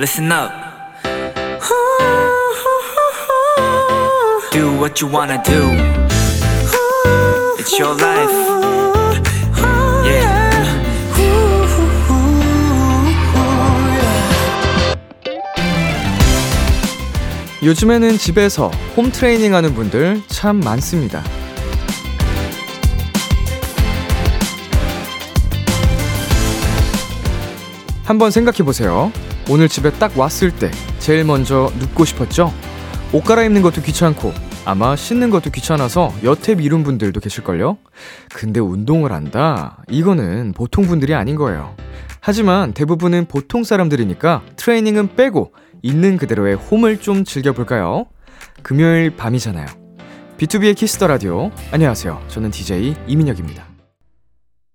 listen up. Do what you wanna do. It's your life. Yeah. 요즘에는 집에서 홈 트레이닝 하는 분들 참 많습니다. 한번 생각해 보세요. 오늘 집에 딱 왔을 때 제일 먼저 눕고 싶었죠? 옷 갈아입는 것도 귀찮고 아마 씻는 것도 귀찮아서 여태 미룬 분들도 계실걸요? 근데 운동을 한다? 이거는 보통 분들이 아닌 거예요. 하지만 대부분은 보통 사람들이니까 트레이닝은 빼고 있는 그대로의 홈을 좀 즐겨볼까요? 금요일 밤이잖아요. B2B의 키스터 라디오. 안녕하세요. 저는 DJ 이민혁입니다.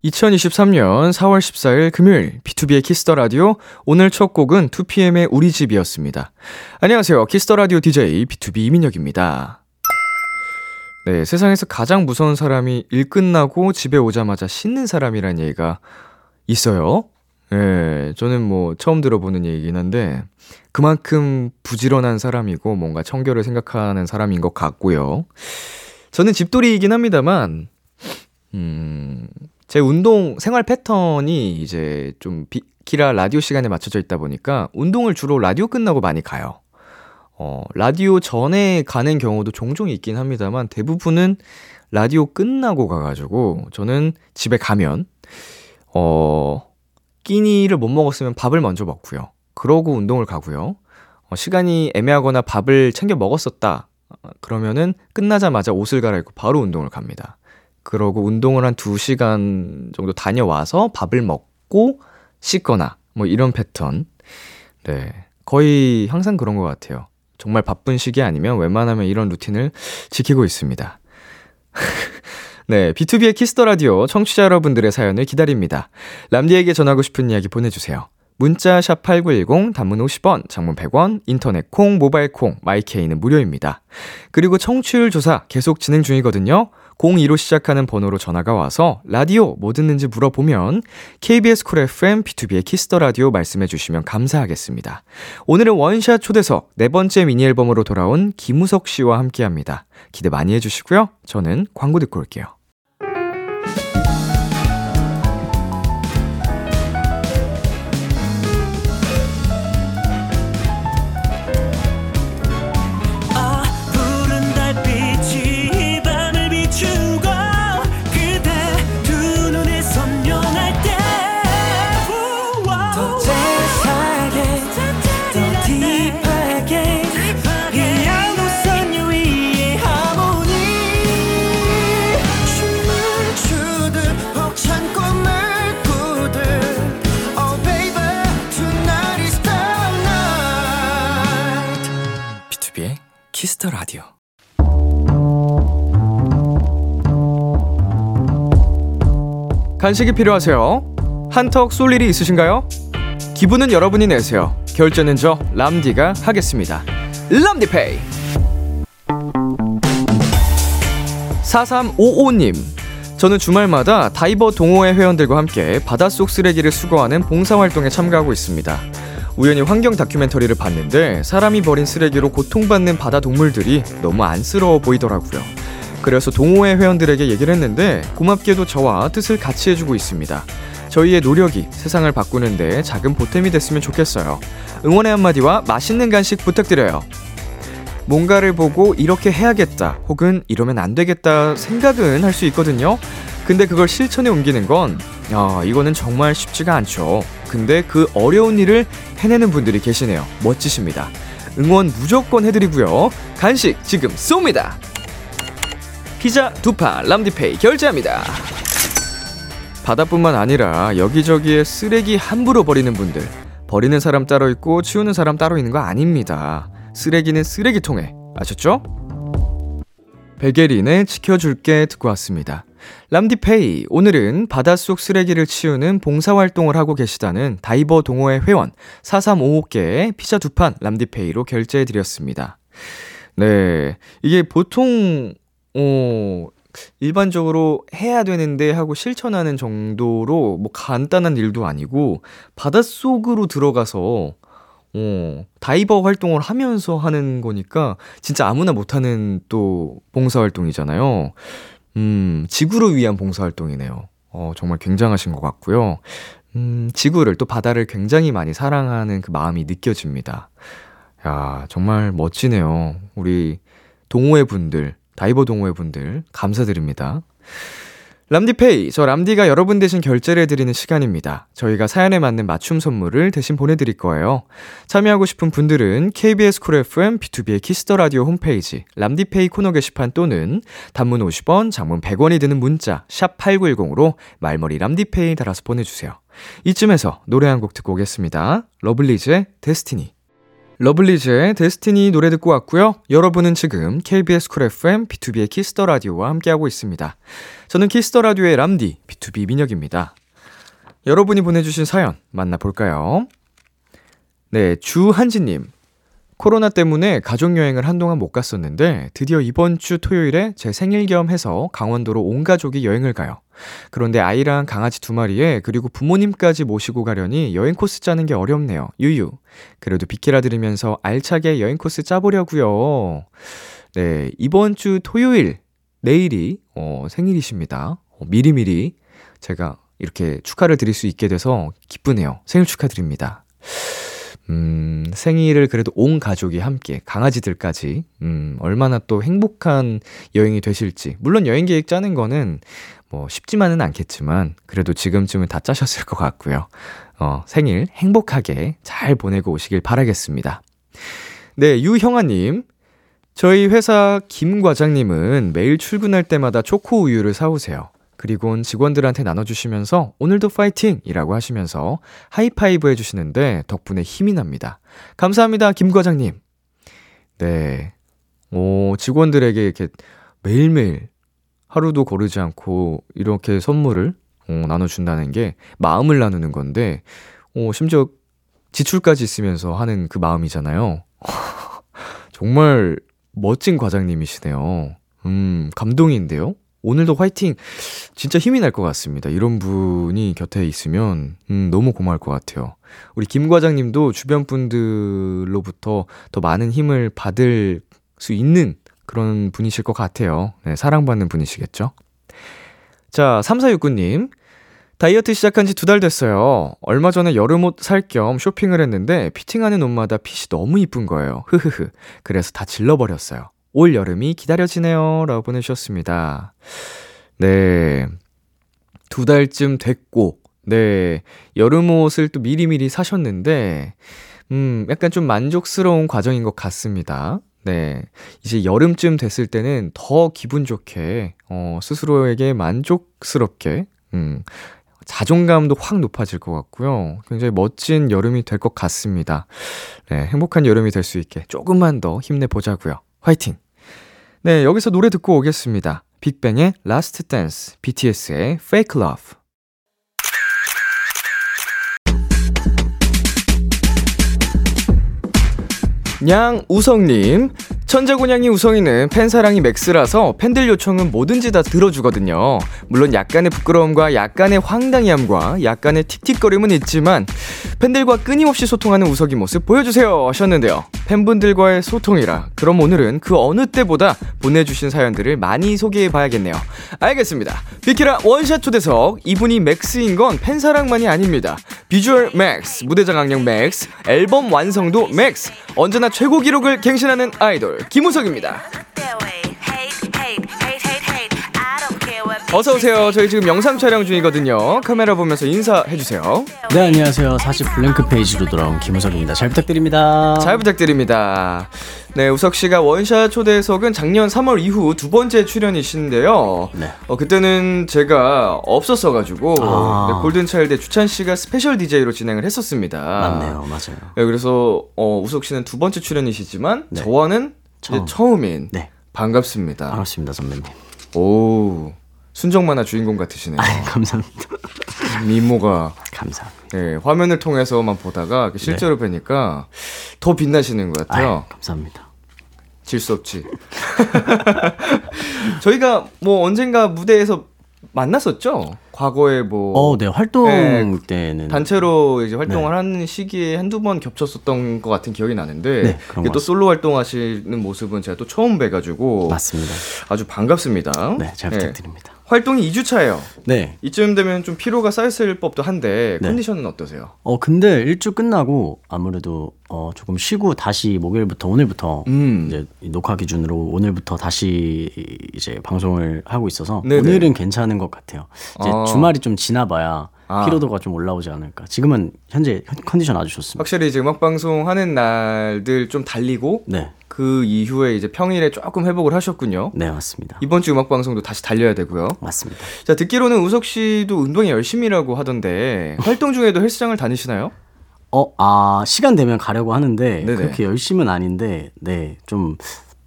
2023년 4월 14일 금요일 B2B의 키스터 라디오 오늘 첫 곡은 2PM의 우리 집이었습니다. 안녕하세요. 키스터 라디오 DJ B2B 이민혁입니다. 네, 세상에서 가장 무서운 사람이 일 끝나고 집에 오자마자 씻는 사람이란 얘기가 있어요. 예, 네, 저는 뭐 처음 들어보는 얘기긴 한데 그만큼 부지런한 사람이고 뭔가 청결을 생각하는 사람인 것 같고요. 저는 집돌이이긴 합니다만 음, 제 운동 생활 패턴이 이제 좀 비키라 라디오 시간에 맞춰져 있다 보니까 운동을 주로 라디오 끝나고 많이 가요. 어, 라디오 전에 가는 경우도 종종 있긴 합니다만 대부분은 라디오 끝나고 가가지고 저는 집에 가면 어, 끼니를 못 먹었으면 밥을 먼저 먹고요. 그러고 운동을 가고요. 어, 시간이 애매하거나 밥을 챙겨 먹었었다. 어, 그러면은 끝나자마자 옷을 갈아입고 바로 운동을 갑니다. 그러고 운동을 한 2시간 정도 다녀와서 밥을 먹고 씻거나 뭐 이런 패턴. 네. 거의 항상 그런 것 같아요. 정말 바쁜 시기 아니면 웬만하면 이런 루틴을 지키고 있습니다. 네, B2B의 키스터 라디오 청취자 여러분들의 사연을 기다립니다. 람디에게 전하고 싶은 이야기 보내주세요. 문자 샵 8910 단문 50원, 장문 100원, 인터넷 콩, 모바일 콩, my K는 무료입니다. 그리고 청취율 조사 계속 진행 중이거든요. 02로 시작하는 번호로 전화가 와서 라디오 뭐 듣는지 물어보면 KBS 쿨 FM B2B의 키스터 라디오 말씀해 주시면 감사하겠습니다. 오늘은 원샷 초대석 네 번째 미니 앨범으로 돌아온 김우석 씨와 함께 합니다. 기대 많이 해 주시고요. 저는 광고 듣고 올게요. Kiss the Radio. 간식이 필요하세요? 한턱 쏠 일이 있으신가요? 기분은 여러분이 내세요. 결제는 저 람디가 하겠습니다. 람디페이. 4355님. 저는 주말마다 다이버 동호회 회원들과 함께 바닷속 쓰레기를 수거하는 봉사활동에 참가하고 있습니다. 우연히 환경 다큐멘터리를 봤는데 사람이 버린 쓰레기로 고통받는 바다 동물들이 너무 안쓰러워 보이더라고요. 그래서 동호회 회원들에게 얘기를 했는데 고맙게도 저와 뜻을 같이 해주고 있습니다. 저희의 노력이 세상을 바꾸는데 작은 보탬이 됐으면 좋겠어요. 응원의 한마디와 맛있는 간식 부탁드려요. 뭔가를 보고 이렇게 해야겠다 혹은 이러면 안 되겠다 생각은 할 수 있거든요. 근데 그걸 실천에 옮기는 건, 야, 이거는 정말 쉽지가 않죠. 근데 그 어려운 일을 해내는 분들이 계시네요. 멋지십니다. 응원 무조건 해드리고요. 간식 지금 쏩니다. 피자 두판 람디페이 결제합니다. 바다뿐만 아니라 여기저기에 쓰레기 함부로 버리는 분들. 버리는 사람 따로 있고 치우는 사람 따로 있는 거 아닙니다. 쓰레기는 쓰레기통에. 아셨죠? 베게린의 지켜줄게 듣고 왔습니다. 람디페이, 오늘은 바닷속 쓰레기를 치우는 봉사활동을 하고 계시다는 다이버 동호회 회원 4355개 피자 두 판 람디페이로 결제해드렸습니다. 네. 이게 보통, 어, 일반적으로 해야 되는데 하고 실천하는 정도로 뭐 간단한 일도 아니고 바닷속으로 들어가서 어, 다이버 활동을 하면서 하는 거니까 진짜 아무나 못하는 또 봉사활동이잖아요. 음, 지구를 위한 봉사활동이네요. 어, 정말 굉장하신 것 같고요. 음, 지구를 또 바다를 굉장히 많이 사랑하는 그 마음이 느껴집니다. 야, 정말 멋지네요. 우리 동호회 분들, 다이버 동호회 분들, 감사드립니다. 람디페이, 저 람디가 여러분 대신 결제를 해드리는 시간입니다. 저희가 사연에 맞는 맞춤 선물을 대신 보내드릴 거예요. 참여하고 싶은 분들은 KBS 쿨 FM B2B의 키스터 라디오 홈페이지 람디페이 코너 게시판 또는 단문 50원, 장문 100원이 드는 문자 샵 #8910으로 말머리 람디페이 달아서 보내주세요. 이쯤에서 노래 한 곡 듣고 오겠습니다. 러블리즈의 Destiny. 러블리즈의 Destiny 노래 듣고 왔고요. 여러분은 지금 KBS 쿨 FM B2B의 키스터 라디오와 함께하고 있습니다. 저는 키스터 라디오의 람디 B2B 민혁입니다. 여러분이 보내주신 사연 만나볼까요? 네, 주한지님. 코로나 때문에 가족여행을 한동안 못 갔었는데 드디어 이번 주 토요일에 제 생일 겸 해서 강원도로 온 가족이 여행을 가요. 그런데 아이랑 강아지 두 마리에 그리고 부모님까지 모시고 가려니 여행 코스 짜는 게 어렵네요. 유유. 그래도 비키라 들으면서 알차게 여행 코스 짜보려고요. 네, 이번 주 토요일 내일이 어, 생일이십니다. 어, 미리미리 제가 이렇게 축하를 드릴 수 있게 돼서 기쁘네요. 생일 축하드립니다. 음, 생일을 그래도 온 가족이 함께, 강아지들까지, 음, 얼마나 또 행복한 여행이 되실지. 물론 여행 계획 짜는 거는 뭐 쉽지만은 않겠지만, 그래도 지금쯤은 다 짜셨을 것 같고요. 어, 생일 행복하게 잘 보내고 오시길 바라겠습니다. 네, 유형아님. 저희 회사 김 과장님은 매일 출근할 때마다 초코 우유를 사오세요. 그리곤 직원들한테 나눠주시면서 오늘도 파이팅! 이라고 하시면서 하이파이브 해주시는데 덕분에 힘이 납니다. 감사합니다, 김 과장님. 네. 오, 직원들에게 이렇게 매일매일 하루도 거르지 않고 이렇게 선물을 어, 나눠준다는 게 마음을 나누는 건데, 어, 심지어 지출까지 있으면서 하는 그 마음이잖아요. 정말 멋진 과장님이시네요. 음, 감동인데요? 오늘도 화이팅! 진짜 힘이 날 것 같습니다. 이런 분이 곁에 있으면, 음, 너무 고마울 것 같아요. 우리 김 과장님도 주변 분들로부터 더 많은 힘을 받을 수 있는 그런 분이실 것 같아요. 네, 사랑받는 분이시겠죠? 자, 3469님. 다이어트 시작한 지 두 달 됐어요. 얼마 전에 여름옷 살 겸 쇼핑을 했는데 피팅하는 옷마다 핏이 너무 이쁜 거예요. 흐흐흐. 그래서 다 질러버렸어요. 올 여름이 기다려지네요. 라고 보내주셨습니다. 네. 두 달쯤 됐고, 네. 여름옷을 또 미리미리 사셨는데, 음, 약간 좀 만족스러운 과정인 것 같습니다. 네. 이제 여름쯤 됐을 때는 더 기분 좋게, 어, 스스로에게 만족스럽게, 음, 자존감도 확 높아질 것 같고요. 굉장히 멋진 여름이 될 것 같습니다. 네, 행복한 여름이 될 수 있게 조금만 더 힘내보자고요. 화이팅! 네, 여기서 노래 듣고 오겠습니다. 빅뱅의 Last Dance, BTS의 Fake Love. 냥우성님, 천재곤양이 우성이는 팬사랑이 맥스라서 팬들 요청은 뭐든지 다 들어주거든요. 물론 약간의 부끄러움과 약간의 황당함과 약간의 틱틱거림은 있지만 팬들과 끊임없이 소통하는 우석이 모습 보여주세요 하셨는데요. 팬분들과의 소통이라 그럼 오늘은 그 어느 때보다 보내주신 사연들을 많이 소개해봐야겠네요. 알겠습니다. 비키라 원샷 초대석 이분이 max인 건 팬사랑만이 아닙니다. 비주얼 max, 무대 장악력 max, 앨범 완성도 max, 언제나 최고 기록을 갱신하는 아이돌 김우석입니다. 어서 오세요. 저희 지금 영상 촬영 중이거든요. 카메라 보면서 인사해 주세요. 네, 안녕하세요. 사실 Blank Page로 돌아온 김우석입니다. 잘 부탁드립니다. 잘 부탁드립니다. 네, 우석 씨가 원샷 초대석은 작년 3월 이후 두 번째 출연이신데요. 네. 어, 그때는 제가 없었어 가지고 아. 네, 골든 차일드 주찬 씨가 special DJ로 진행을 했었습니다. 맞네요, 맞아요. 네, 그래서 어, 우석 씨는 두 번째 출연이시지만 네. 저와는 처음. 처음인 네, 반갑습니다. 반갑습니다, 선배님. 오 순정 만화 주인공 같으시네요. 아, 감사합니다. 미모가 감사합니다. 네, 화면을 통해서만 보다가 실제로 뵈니까 더 빛나시는 것 같아요. 아, 감사합니다. 질 수 없지. 저희가 뭐 언젠가 무대에서 만났었죠? 과거에 뭐 어, 네, 활동 네, 때는. 단체로 이제 활동을 하는 시기에 한두 번 겹쳤었던 것 같은 기억이 나는데 네, 이게 것또 솔로 활동하시는 모습은 제가 또 처음 뵈 가지고 맞습니다. 아주 반갑습니다. 네, 잘 부탁드립니다. 활동이 2주 차예요. 네. 이쯤 되면 좀 피로가 쌓였을 법도 한데 네. 컨디션은 어떠세요? 어, 근데 일주 끝나고 아무래도 어, 조금 쉬고 다시 목요일부터 오늘부터 음. 이제 이 녹화 기준으로 오늘부터 다시 이제 방송을 하고 있어서 네네. 오늘은 괜찮은 것 같아요. 이제 아. 주말이 좀 지나봐야 아. 피로도가 좀 올라오지 않을까. 지금은 현재 컨디션 아주 좋습니다. 확실히 이제 음악 방송 하는 날들 좀 달리고 네, 그 이후에 이제 평일에 조금 회복을 하셨군요. 네 맞습니다. 이번 주 음악 방송도 다시 달려야 되고요. 맞습니다. 자 듣기로는 우석 씨도 운동에 열심히라고 하던데 활동 중에도 헬스장을 다니시나요? 어, 아 시간 되면 가려고 하는데 네네. 그렇게 열심은 아닌데, 네 좀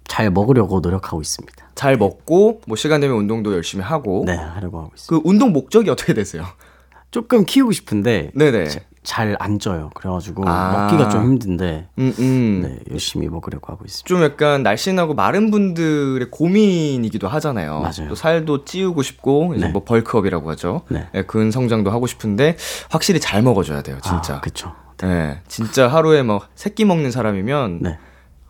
잘 먹으려고 노력하고 있습니다. 잘 먹고 뭐 시간 되면 운동도 열심히 하고 네, 하려고 하고 있습니다. 그 운동 목적이 어떻게 되세요? 조금 키우고 싶은데 네네. 잘안 쪄요. 그래가지고 아. 먹기가 좀 힘든데, 음, 음. 네 열심히 먹으려고 하고 있습니다. 좀 약간 날씬하고 마른 분들의 고민이기도 하잖아요. 맞아요. 또 살도 찌우고 싶고 이제 네. 뭐 벌크업이라고 하죠. 네. 예, 근 성장도 하고 싶은데 확실히 잘 먹어줘야 돼요, 진짜. 아, 그쵸. 예, 진짜 하루에 뭐 세 끼 먹는 사람이면 네.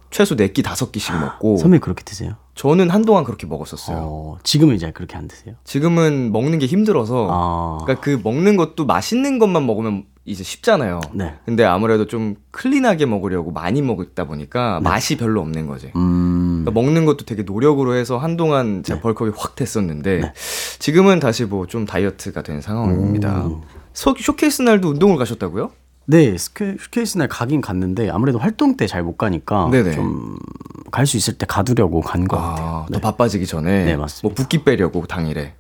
최소 네 끼 다섯 끼씩 먹고 선배 그렇게 드세요? 저는 한동안 그렇게 먹었었어요. 어, 지금은 이제 그렇게 안 드세요? 지금은 먹는 게 힘들어서 아, 그러니까 그 먹는 것도 맛있는 것만 먹으면 이제 쉽잖아요. 네. 근데 아무래도 좀 클린하게 먹으려고 많이 먹다 보니까 맛이 별로 없는 거지. 네. 음, 그러니까 먹는 것도 되게 노력으로 해서 한동안 제가 네. 벌크업이 확 됐었는데 지금은 다시 뭐 좀 다이어트가 된 상황입니다. 오. 소, 쇼케이스 날도 운동을 가셨다고요? 네, 스케, 슈케이스 날 가긴 갔는데 아무래도 활동 때 잘 못 가니까. 좀 갈 수 있을 때 가두려고 간것 같아요. 아, 네. 더 바빠지기 전에 네, 맞습니다. 뭐 붓기 빼려고 당일에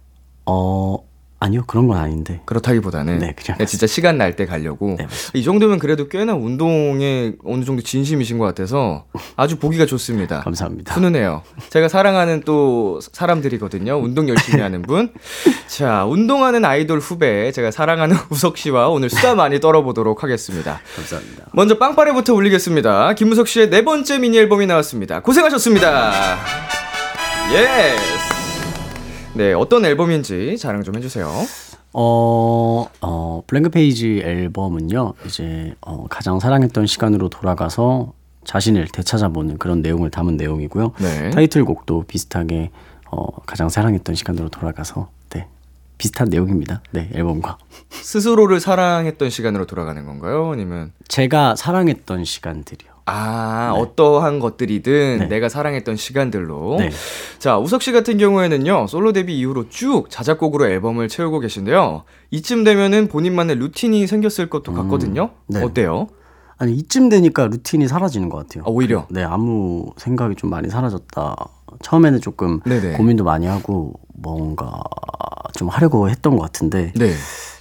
어, 아니요 그런 건 아닌데. 그렇다기보다는 네, 그냥 진짜 시간 날 때 가려고 네, 이 정도면 그래도 꽤나 운동에 어느 정도 진심이신 것 같아서 아주 보기가 좋습니다. 감사합니다. 훈훈해요. 제가 사랑하는 또 사람들이거든요. 운동 열심히 하는 분. 자, 운동하는 아이돌 후배 제가 사랑하는 우석 씨와 오늘 수다 많이 떨어보도록 하겠습니다. 감사합니다. 먼저 빵빠레부터 올리겠습니다. 김우석 씨의 네 번째 미니 앨범이 나왔습니다. 고생하셨습니다. Yes. 네, 어떤 앨범인지 자랑 좀 해주세요. 어, 어, Blank Page 앨범은요, 이제, 어, 가장 사랑했던 시간으로 돌아가서 자신을 되찾아보는 그런 내용을 담은 내용이고요. 네. 타이틀곡도 비슷하게, 어, 가장 사랑했던 시간으로 돌아가서, 네. 비슷한 내용입니다. 네, 앨범과. 스스로를 사랑했던 시간으로 돌아가는 건가요? 아니면 제가 사랑했던 시간들이요. 아 어떠한 것들이든 네. 내가 사랑했던 시간들로. 네. 자 우석 씨 같은 경우에는요 솔로 데뷔 이후로 쭉 자작곡으로 앨범을 채우고 계신데요. 이쯤 되면은 본인만의 루틴이 생겼을 것도 같거든요. 네. 어때요? 아니, 이쯤 되니까 루틴이 사라지는 것 같아요. 아, 오히려? 네, 아무 생각이 좀 많이 사라졌다. 처음에는 조금 네네. 고민도 많이 하고 뭔가 좀 하려고 했던 것 같은데 네.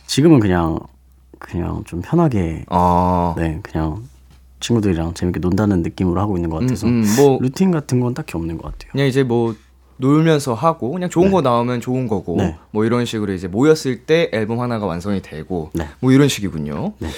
지금은 그냥 그냥 좀 편하게 아. 네 그냥 친구들이랑 재밌게 논다는 느낌으로 하고 있는 것 같아서 음, 음, 뭐 루틴 같은 건 딱히 없는 것 같아요. 그냥 이제 뭐 놀면서 하고 그냥 좋은 거 나오면 좋은 거고 네. 뭐 이런 식으로 이제 모였을 때 앨범 하나가 완성이 되고 네. 뭐 이런 식이군요. 네.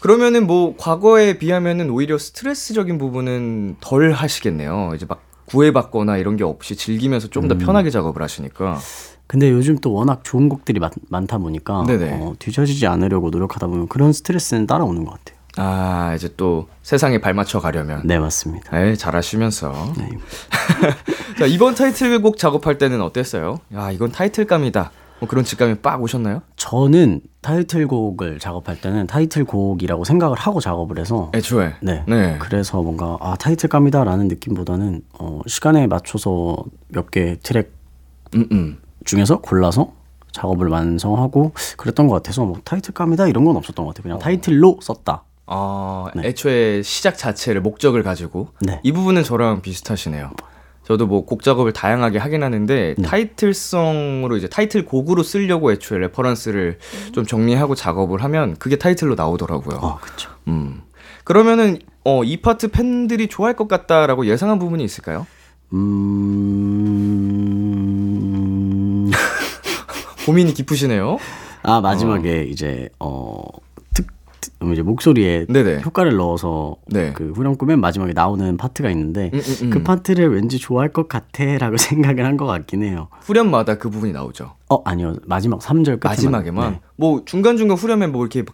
그러면은 뭐 과거에 비하면은 오히려 스트레스적인 부분은 덜 하시겠네요. 이제 막 구애받거나 이런 게 없이 즐기면서 좀 음. 더 편하게 작업을 하시니까. 근데 요즘 또 워낙 좋은 곡들이 많, 많다 보니까. 어, 뒤처지지 않으려고 노력하다 보면 그런 스트레스는 따라오는 것 같아요. 아 이제 또 세상에 발맞춰 가려면. 네 맞습니다. 에 잘하시면서. 네. 자 이번 타이틀곡 작업할 때는 어땠어요? 야 이건 타이틀감이다. 뭐 그런 직감이 빡 오셨나요? 저는 타이틀곡을 작업할 때는 타이틀곡이라고 생각을 하고 작업을 해서 애초에. 네. 네. 그래서 뭔가 아 타이틀감이다라는 느낌보다는 어, 시간에 맞춰서 몇 개 트랙 음 음. 중에서 골라서 작업을 완성하고 그랬던 것 같아서 뭐 타이틀감이다 이런 건 없었던 것 같아요. 그냥 타이틀로 썼다. 아, 네. 애초에 시작 자체를 목적을 가지고 네. 이 부분은 저랑 비슷하시네요. 저도 뭐 곡 작업을 다양하게 하긴 하는데 네. 타이틀성으로 이제 타이틀 곡으로 쓰려고 애초에 reference를 좀 정리하고 작업을 하면 그게 타이틀로 나오더라고요. 어, 그렇죠. 음. 그러면은 어, 이 파트 팬들이 좋아할 것 같다라고 예상한 부분이 있을까요? 음. 고민이 깊으시네요. 아 마지막에 이제 어 이제 목소리에 네네. 효과를 넣어서 네. 그 후렴구 맨 마지막에 나오는 파트가 있는데 음, 음, 음. 그 파트를 왠지 좋아할 것 같아라고 생각을 한 것 같긴 해요. 후렴마다 그 부분이 나오죠. 어 아니요 마지막 3절 끝에 마지막에만 뭐 중간 중간 후렴에 뭐 이렇게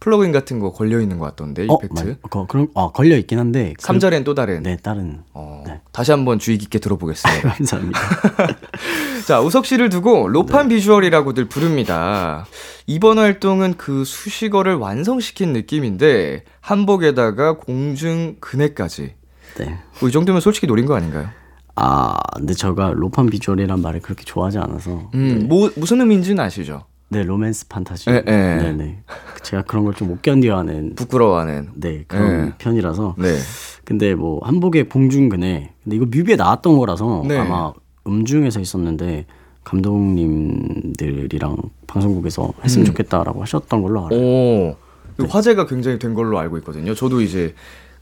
플러그인 같은 거 걸려 있는 것 같던데 어, 이펙트. 맞, 거, 그런 아 걸려 있긴 한데 그- 3절엔 또 다른. 네 다른 어, 네. 다시 한번 주의 깊게 들어보겠습니다. 감사합니다. 자, 우석 씨를 두고 로판 비주얼이라고들 부릅니다. 이번 활동은 그 수식어를 완성시킨 느낌인데 한복에다가 공중 근해까지. 네. 뭐 이 정도면 솔직히 노린 거 아닌가요? 아 근데 제가 로판 비주얼이란 말을 그렇게 좋아하지 않아서 음, 뭐 무슨 의미인지는 아시죠? 네 로맨스 판타지. 예, 예. 네네. 제가 그런 걸 좀 못 견뎌하는 부끄러워하는. 네 그런 예. 편이라서. 네. 근데 뭐 한복의 공중근해. 근데 이거 뮤비에 나왔던 거라서 네. 아마 음중에서 있었는데 감독님들이랑 방송국에서 했으면 좋겠다라고 하셨던 걸로 알아요. 음. 오. 그 화제가 굉장히 된 걸로 알고 있거든요. 저도 이제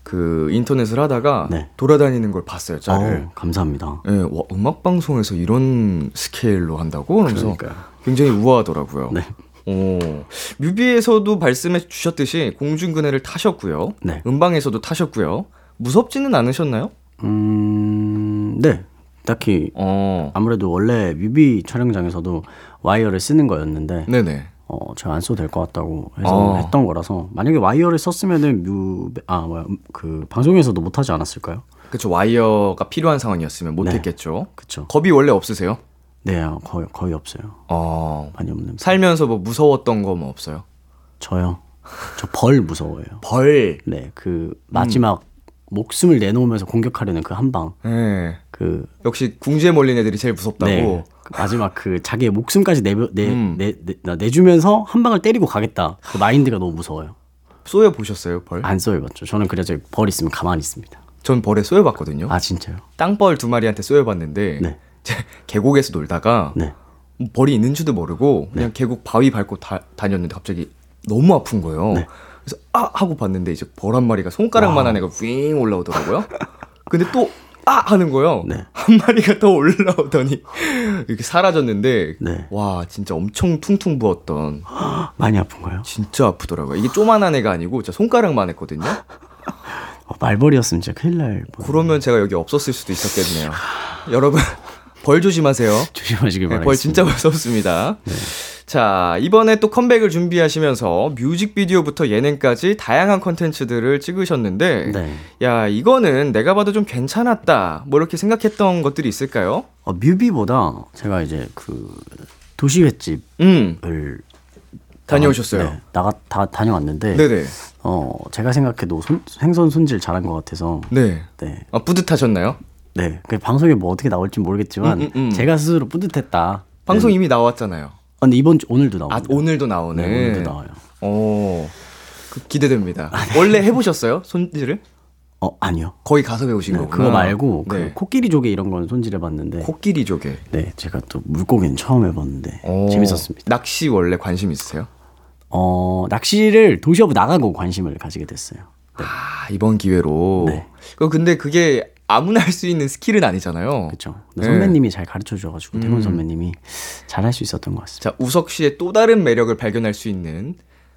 그 인터넷을 하다가 네. 돌아다니는 걸 봤어요, 짤을. 어, 감사합니다. 예, 와, 음악 방송에서 이런 스케일로 한다고? 그러면서 그러니까요. 굉장히 우아하더라고요. 네. 오, 뮤비에서도 말씀해 주셨듯이 공중근해를 타셨고요. 네. 음방에서도 타셨고요. 무섭지는 않으셨나요? 음, 네. 딱히 어, 아무래도 원래 뮤비 촬영장에서도 와이어를 쓰는 거였는데 네네. 어, 제가 안 써도 될 것 같다고 해서 어. 했던 거라서 만약에 와이어를 썼으면은 뮤, 아, 뭐야, 그 방송에서도 못 하지 않았을까요? 그쵸, 와이어가 필요한 상황이었으면 못했겠죠. 그쵸. 겁이 원래 없으세요? 네, 아, 거의, 거의 없어요. 어, 많이 없는. 살면서 뭐 무서웠던 거 뭐 없어요? 저요. 저 벌 무서워요. 벌. 네, 그 마지막 목숨을 내놓으면서 공격하려는 그 한 방. 네. 그 역시 궁지에 몰린 애들이 제일 무섭다고. 네. 그 마지막 그 자기의 목숨까지 내, 내, 음. 내, 내, 나 내주면서 한 방을 때리고 가겠다. 그 mind가 너무 무서워요. 쏘여 보셨어요, 벌? 안 써해봤죠. 저는 그래서 벌 있으면 가만히 있습니다. 전 벌에 쏘여 봤거든요. 아 진짜요? 땅벌 두 마리한테 쏘여 봤는데 네. 계곡에서 놀다가 네. 벌이 있는지도 모르고 그냥 계곡 바위 밟고 다, 다녔는데 갑자기 너무 아픈 거예요. 네. 그래서 아 하고 봤는데 이제 벌 한 마리가 손가락만한 애가 윙 올라오더라고요. 근데 또 아 하는 거예요. 네. 한 마리가 더 올라오더니 이렇게 사라졌는데 네. 와 진짜 엄청 퉁퉁 부었던 많이 아픈 거예요? 진짜 아프더라고요. 이게 조만한 애가 아니고 진짜 손가락만 했거든요. 어, 말벌이었으면 진짜 큰일 날 뻔. 그러면 제가 여기 없었을 수도 있었겠네요. 여러분 벌 조심하세요. 조심하시길 네, 바라겠습니다. 벌 진짜 무섭습니다. 자, 이번에 또 컴백을 준비하시면서 뮤직비디오부터 예능까지 다양한 컨텐츠들을 찍으셨는데, 네. 야, 이거는 내가 봐도 좀 괜찮았다. 뭐 이렇게 생각했던 것들이 있을까요? 어, 뮤비보다 제가 이제 그 도시 횟집을 음, 다녀오셨어요. 네, 나가 다 다녀왔는데 네네. 어 제가 생각해도 손, 생선 손질 잘한 것 같아서 네. 네. 아, 뿌듯하셨나요? 네. 그 방송에 뭐 어떻게 나올지 모르겠지만 음, 음, 음. 제가 스스로 뿌듯했다. 방송 네. 이미 나왔잖아요. 아, 근데 이번 주 오늘도 아, 나옵니다. 오늘도 나오네. 네, 오늘도 나와요. 오, 그 기대됩니다. 원래 해 보셨어요? 손질을? 어 아니요. 거기 가서 배우신 네, 거구나. 그거 말고 그 네. 코끼리 조개 이런 건 손질해 봤는데 코끼리 조개. 네 제가 또 물고기는 처음 해 봤는데 오. 재밌었습니다. 낚시 원래 관심 있으세요? 어 낚시를 도시어부 나가고 관심을 가지게 됐어요. 아, 이번 기회로. 네. 그 근데 그게 아무나 할 수 있는 스킬은 아니잖아요. 그렇죠. 네. 선배님이 잘 가르쳐 줘가지고 음. 태곤 선배님이 잘할 수 있었던 것 같습니다. 자, 우석 씨의 또 다른 매력을 발견할 수 있는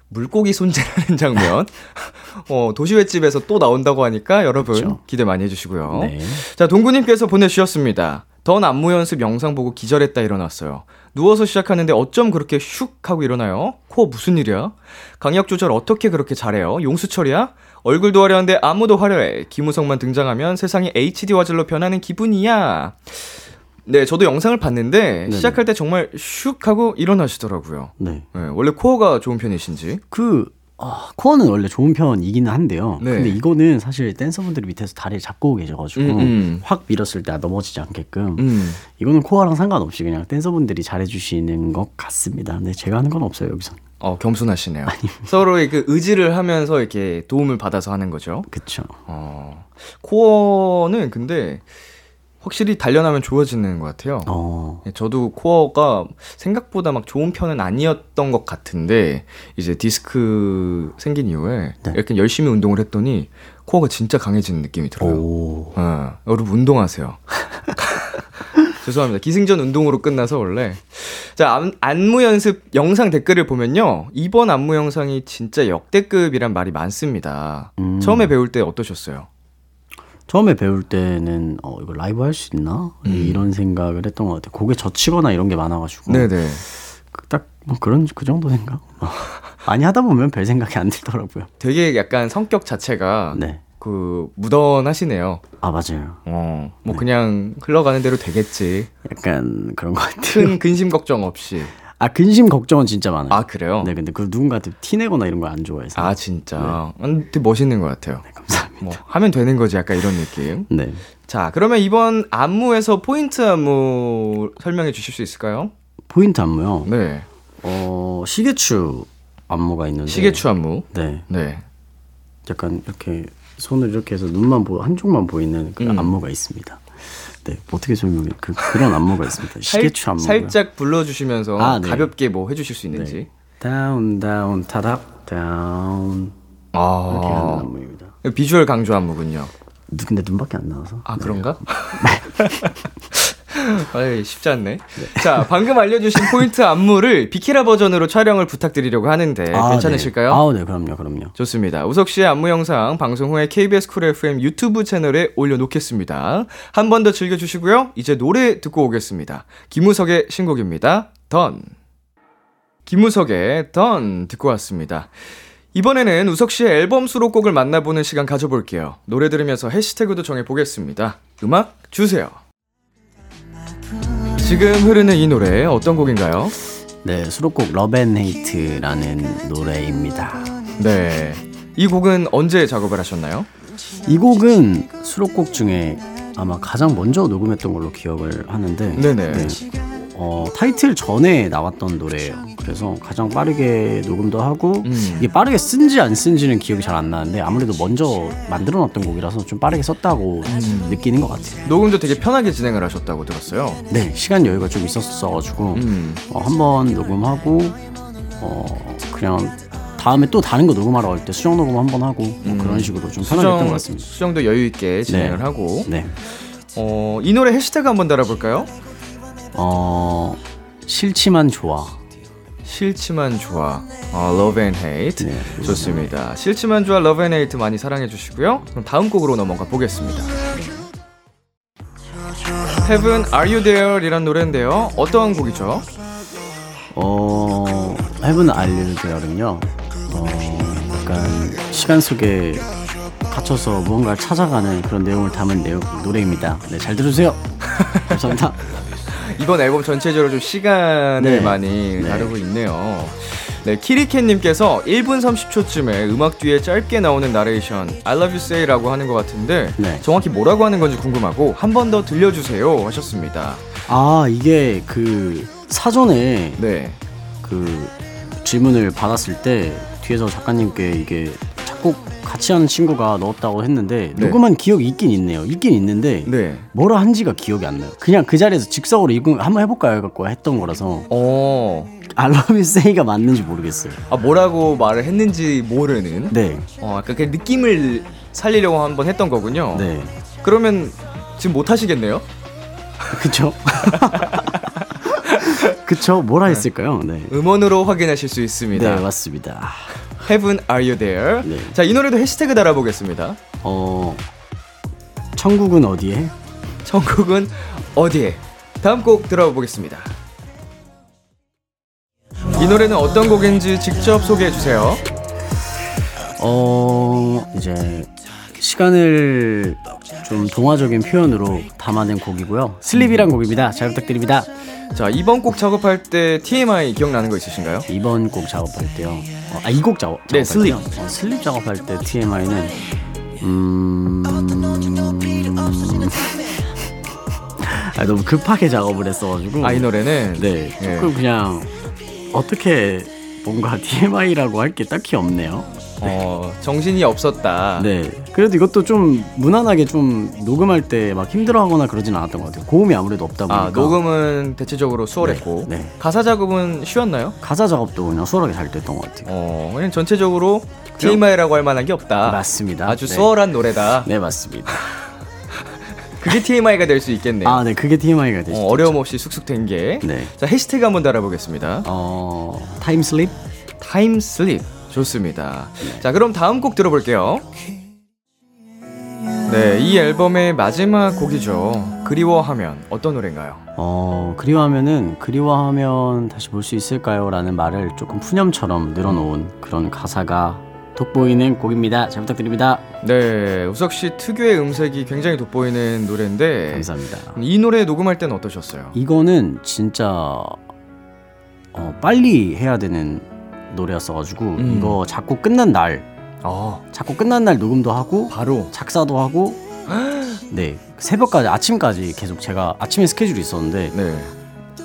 물고기 손질하는 장면. 어, 도시횟집에서 또 나온다고 하니까 여러분 그쵸. 기대 많이 해주시고요. 네. 자, 동구님께서 보내주셨습니다. 던 안무 연습 영상 보고 기절했다 일어났어요. 누워서 시작하는데 어쩜 그렇게 슉 하고 일어나요? 코어 무슨 일이야? 강약 조절 어떻게 그렇게 잘해요? 용수철이야? 얼굴도 화려한데 안무도 화려해. 김우성만 등장하면 세상이 HD 화질로 변하는 기분이야. 네, 저도 영상을 봤는데 네네. 시작할 때 정말 슉 하고 일어나시더라고요. 네. 네, 원래 코어가 좋은 편이신지. 그 아, 코어는 원래 좋은 편이기는 한데요. 네. 근데 이거는 사실 댄서분들이 밑에서 다리를 잡고 계셔가지고 음, 음. 확 밀었을 때 넘어지지 않게끔 음. 이거는 코어랑 상관없이 그냥 댄서분들이 잘해주시는 것 같습니다. 근데 제가 하는 건 없어요 여기서. 어, 겸손하시네요. 서로의 그 의지를 하면서 이렇게 도움을 받아서 하는 거죠. 그쵸. 어, 코어는 근데 확실히 단련하면 좋아지는 것 같아요. 어. 예, 저도 코어가 생각보다 막 좋은 편은 아니었던 것 같은데 이제 디스크 생긴 이후에 네. 이렇게 열심히 운동을 했더니 코어가 진짜 강해지는 느낌이 들어요. 오. 어, 여러분 운동하세요. 죄송합니다. 기승전 운동으로 끝나서 원래. 자, 안, 안무 연습 영상 댓글을 보면요. 이번 안무 영상이 진짜 역대급이란 말이 많습니다. 음. 처음에 배울 때 어떠셨어요? 처음에 배울 때는 어 이거 라이브 할 수 있나 이런 생각을 했던 것 같아요. 곡에 젖히거나 이런 게 많아가지고 음. 네네. 딱 뭐 그런 그 정도 생각. 많이 하다 보면 별 생각이 안 들더라고요. 되게 약간 성격 자체가 네. 그 무던하시네요. 아 맞아요. 어, 뭐 그냥 흘러가는 대로 되겠지. 약간 그런 것 같아요. 큰 근심 걱정 없이. 아 근심 걱정은 진짜 많아요. 아 그래요? 네, 근데 그 누군가한테 티내거나 이런 걸 안 좋아해서. 아 진짜. 음, 되게 멋있는 것 같아요. 감사합니다. 뭐 하면 되는 거지 약간 이런 느낌. 네. 자 그러면 이번 안무에서 포인트 안무 설명해 주실 수 있을까요? 포인트 안무요. 네. 어 시계추 안무가 있는데. 시계추 안무. 네. 네. 약간 이렇게 손을 이렇게 해서 눈만 보 한쪽만 보이는 그 음. 안무가 있습니다. 네. 어떻게 설명해? 그 그런 안무가 있습니다. 시계추 살, 안무. 살짝 불러주시면서 아, 네. 가볍게 뭐 해주실 수 있는지. 네. Down down 타닥 down 이렇게 하는 아 안무입니다. 비주얼 강조 안무군요. 누- 근데 눈밖에 안 나와서. 아 그런가? 아이 쉽지 않네. 자 방금 알려주신 포인트 안무를 비키라 버전으로 촬영을 부탁드리려고 하는데 아, 괜찮으실까요? 네. 아, 네, 그럼요, 그럼요. 좋습니다. 우석 씨의 안무 영상 방송 후에 KBS 쿨 FM 유튜브 채널에 올려놓겠습니다. 한 번 더 즐겨주시고요. 이제 노래 듣고 오겠습니다. 김우석의 신곡입니다. Dawn. 김우석의 Dawn 듣고 왔습니다. 이번에는 우석 씨의 앨범 수록곡을 만나보는 시간 가져볼게요. 노래 들으면서 해시태그도 정해보겠습니다. 음악 주세요. 지금 흐르는 이 노래 어떤 곡인가요? 네, 수록곡 Love and Hate라는 노래입니다. 네. 이 곡은 언제 작업을 하셨나요? 이 곡은 수록곡 중에 아마 가장 먼저 녹음했던 걸로 기억을 하는데 네네. 네. 어, 타이틀 전에 나왔던 노래예요. 그래서 가장 빠르게 녹음도 하고 음. 이게 빠르게 쓴지 안 쓴지는 기억이 잘 안 나는데 아무래도 먼저 만들어 놨던 곡이라서 좀 빠르게 썼다고 음. 느끼는 것 같아요. 녹음도 되게 편하게 진행을 하셨다고 들었어요. 네, 시간 여유가 좀 있었어가지고 음. 어, 한번 녹음하고 어, 그냥 다음에 또 다른 거 녹음하러 갈 때 수정 녹음 한번 하고 뭐 그런 식으로 좀 편하게 했던 것 같습니다. 수정도 여유 있게 진행을 네. 하고 네. 어, 이 노래 해시태그 한번 달아볼까요? 어, 싫지만 좋아. 싫지만 좋아. 어, Love and Hate. 네. 좋습니다. 싫지만 좋아, Love and Hate 많이 사랑해 주시고요. 그럼 다음 곡으로 넘어가 보겠습니다. Heaven, Are You There? 이란 노래인데요. 어떤 곡이죠? 어, 해븐 알릴드는요, 어, 약간 시간 속에 갇혀서 무언가를 찾아가는 그런 내용을 담은 내용, 노래입니다. 네, 잘 들으세요. 감사합니다. 이번 앨범 전체적으로 좀 시간을 네. 많이 네. 다루고 있네요. 네, 키리캣님께서 1분 30초쯤에 음악 뒤에 짧게 나오는 나레이션 I love you say라고 하는 것 같은데 네. 정확히 뭐라고 하는 건지 궁금하고 한 번 더 들려주세요 하셨습니다. 아, 이게 그 사전에 네, 그 질문을 받았을 때 뒤에서 작가님께 이게 작곡 같이 하는 친구가 넣었다고 했는데 네. 녹음한 기억이 있긴 있네요. 있긴 있는데 네. 뭐라 한지가 기억이 안 나요. 그냥 그 자리에서 즉석으로 이거 한번 해볼까요? 해갖고 했던 거라서 어, I love you say가 맞는지 모르겠어요. 아 뭐라고 말을 했는지 모르는. 네, 어, 약간 그 느낌을 살리려고 한번 했던 거군요. 네, 그러면 지금 못 하시겠네요? 그쵸? 그쵸? 뭐라 했을까요? 네, 음원으로 확인하실 수 있습니다. 네 맞습니다. Heaven, Are You There? 네. 자, 이 노래도 해시태그 달아보겠습니다. 어, 천국은 어디에? 천국은 어디에? 다음 곡 들어보겠습니다. 이 노래는 어떤 곡인지 직접 소개해 주세요. 어, 이제 시간을 좀 동화적인 표현으로 담아낸 곡이고요. 슬립이란 곡입니다. 잘 부탁드립니다. 자, 이번 곡 작업할 때 TMI 기억나는 거 있으신가요? 이번 곡 작업할 때요. 어, 아, 이 곡 작업. 네, 때요? 어, 슬립 작업할 때 TMI는 음. 아, 너무 급하게 작업을 했어가지고. 아, 이 노래는 네, 예. 조금 그냥 어떻게 뭔가 TMI라고 할 게 딱히 없네요. 어, 정신이 없었다. 네. 그래도 이것도 좀 무난하게 좀 녹음할 때 막 힘들어하거나 그러진 않았던 것 같아요. 고음이 아무래도 없다 보니까. 아, 녹음은 대체적으로 수월했고 네, 네. 가사 작업은 쉬웠나요? 가사 작업도 그냥 수월하게 잘 됐던 것 같아요. 어, 그냥 전체적으로 TMI라고 할 만한 게 없다. 맞습니다. 아주 네. 수월한 노래다. 네, 맞습니다. 그게 TMI가 될 수 있겠네요. 아, 네, 그게 TMI가 되시죠. 어, 어려움 없이 쑥쑥 된 게. 네. 자, 해시태그 한번 달아보겠습니다. 어, Time slip? Time slip. 좋습니다. 자, 그럼 다음 곡 들어볼게요. 네, 이 앨범의 마지막 곡이죠. 그리워하면 어떤 노래인가요? 어, 그리워하면은 그리워하면 다시 볼 수 있을까요? 라는 말을 조금 푸념처럼 늘어놓은 그런 가사가 돋보이는 곡입니다. 잘 부탁드립니다. 네, 우석 씨 특유의 음색이 굉장히 돋보이는 노래인데 감사합니다. 이 노래 녹음할 때는 어떠셨어요? 이거는 진짜 어, 빨리 해야 되는 노래였어가지고 음. 이거 작곡 끝난 날 아, 작곡 끝난 날 녹음도 하고 바로. 작사도 하고 네 새벽까지 아침까지 계속 제가 아침에 스케줄이 있었는데 네.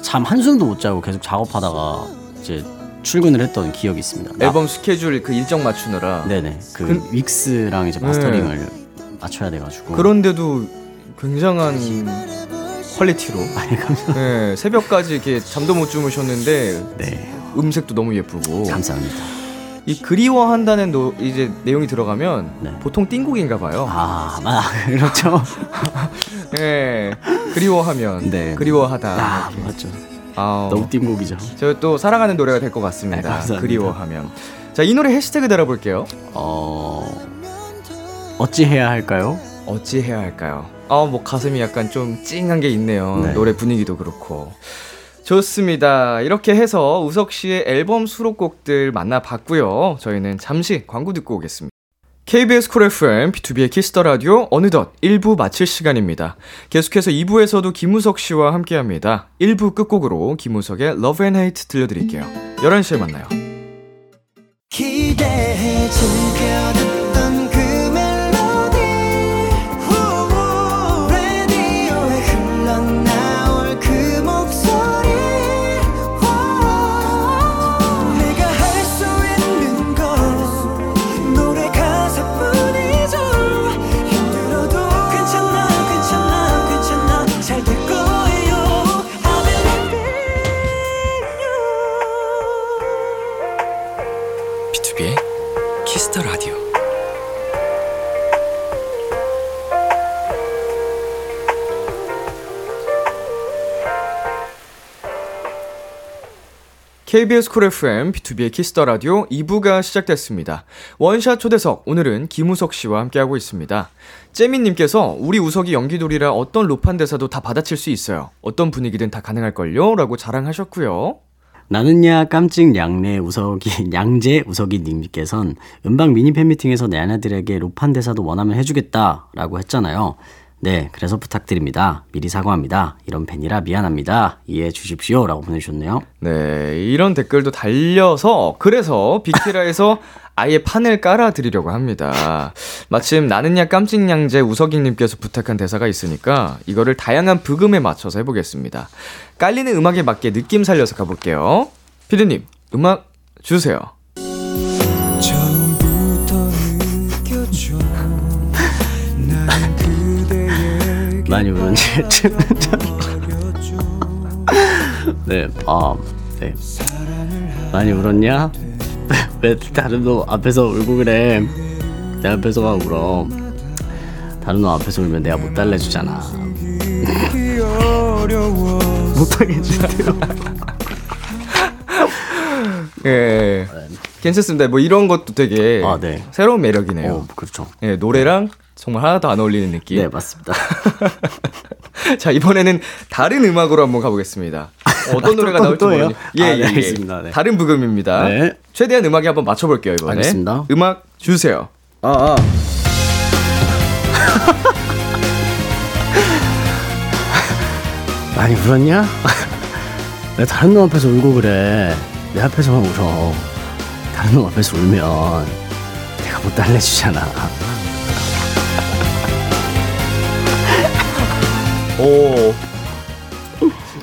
잠 한숨도 못 자고 계속 작업하다가 이제 출근을 했던 기억이 있습니다. 나- 앨범 스케줄 그 일정 맞추느라 네네 그 근- 믹스랑 이제 마스터링을 맞춰야 돼가지고. 그런데도 굉장한 Quality로. 아니 감사 네, 새벽까지 이렇게 잠도 못 주무셨는데 네 음색도 너무 예쁘고 감사합니다. 이 그리워한다는 노, 이제 내용이 들어가면 네. 보통 띵곡인가 봐요. 아, 아 그렇죠. 네, 그리워하면 네. 그리워하다. 아 이렇게. 맞죠. 아, 너무 띵곡이죠. 저 또 사랑하는 노래가 될것 네, 같습니다. 감사합니다. 그리워하면. 자, 이 노래 해시태그 달아볼게요. 어 어찌 해야 할까요? 어찌 해야 할까요? 아, 뭐 가슴이 약간 좀 찡한 게 있네요. 네. 노래 분위기도 그렇고. 좋습니다. 이렇게 해서 우석 씨의 앨범 수록곡들 만나봤고요. 저희는 잠시 광고 듣고 오겠습니다. KBS 쿨 FM, B2B의 키스터 라디오 어느덧 1부 마칠 시간입니다. 계속해서 2부에서도 김우석 씨와 함께 합니다. 1부 끝곡으로 김우석의 Love and Hate 들려드릴게요. 11시에 만나요. 기대해 즐겨 KBS 쿨 FM, B2B의 키스터 라디오 2부가 시작됐습니다. 원샷 초대석, 오늘은 김우석 씨와 함께하고 있습니다. 재민님께서 우리 우석이 연기돌이라 어떤 로판 대사도 다 받아칠 수 있어요. 어떤 분위기든 다 가능할걸요? 라고 자랑하셨고요. 나는야 깜찍 양내 우석이 양재 우석이 님께선 음방 미니 팬미팅에서 내 아내들에게 로판 대사도 원하면 해주겠다라고 했잖아요. 네, 그래서 부탁드립니다. 미리 사과합니다. 이런 팬이라 미안합니다. 이해해 주십시오 라고 보내주셨네요. 네, 이런 댓글도 달려서, 그래서 빅키라에서 아예 판을 깔아드리려고 합니다. 마침 나는야 깜찍 양재 우석이님께서 부탁한 대사가 있으니까 이거를 다양한 부금에 맞춰서 해보겠습니다. 깔리는 음악에 맞게 느낌 살려서 가볼게요. 피디님, 음악 주세요. 많이 울었지? 네, 아, 네. 많이 울었냐? 왜 다른 너 앞에서 울고 그래? 내 앞에서가 울어. 다른 너 앞에서 울면 내가 못 달래주잖아. 못하겠는데요? 예. 괜찮습니다. 뭐 이런 것도 되게 아, 네. 새로운 매력이네요. 어, 그렇죠. 예, 노래랑 정말 하나도 안 어울리는 느낌. 네, 맞습니다. 자, 이번에는 다른 음악으로 한번 가보겠습니다. 어떤 또, 노래가 또, 나올지? 모르니. 예, 아, 예, 네, 예. 알겠습니다. 네. 다른 부금입니다. 네. 최대한 음악에 한번 맞춰볼게요, 이번에. 알겠습니다. 음악 주세요. 아, 아. 많이 울었냐? 왜 다른 놈 앞에서 울고 그래? 내 앞에서만 울어. 다른 놈 앞에서 울면 내가 못 달래주잖아. 오.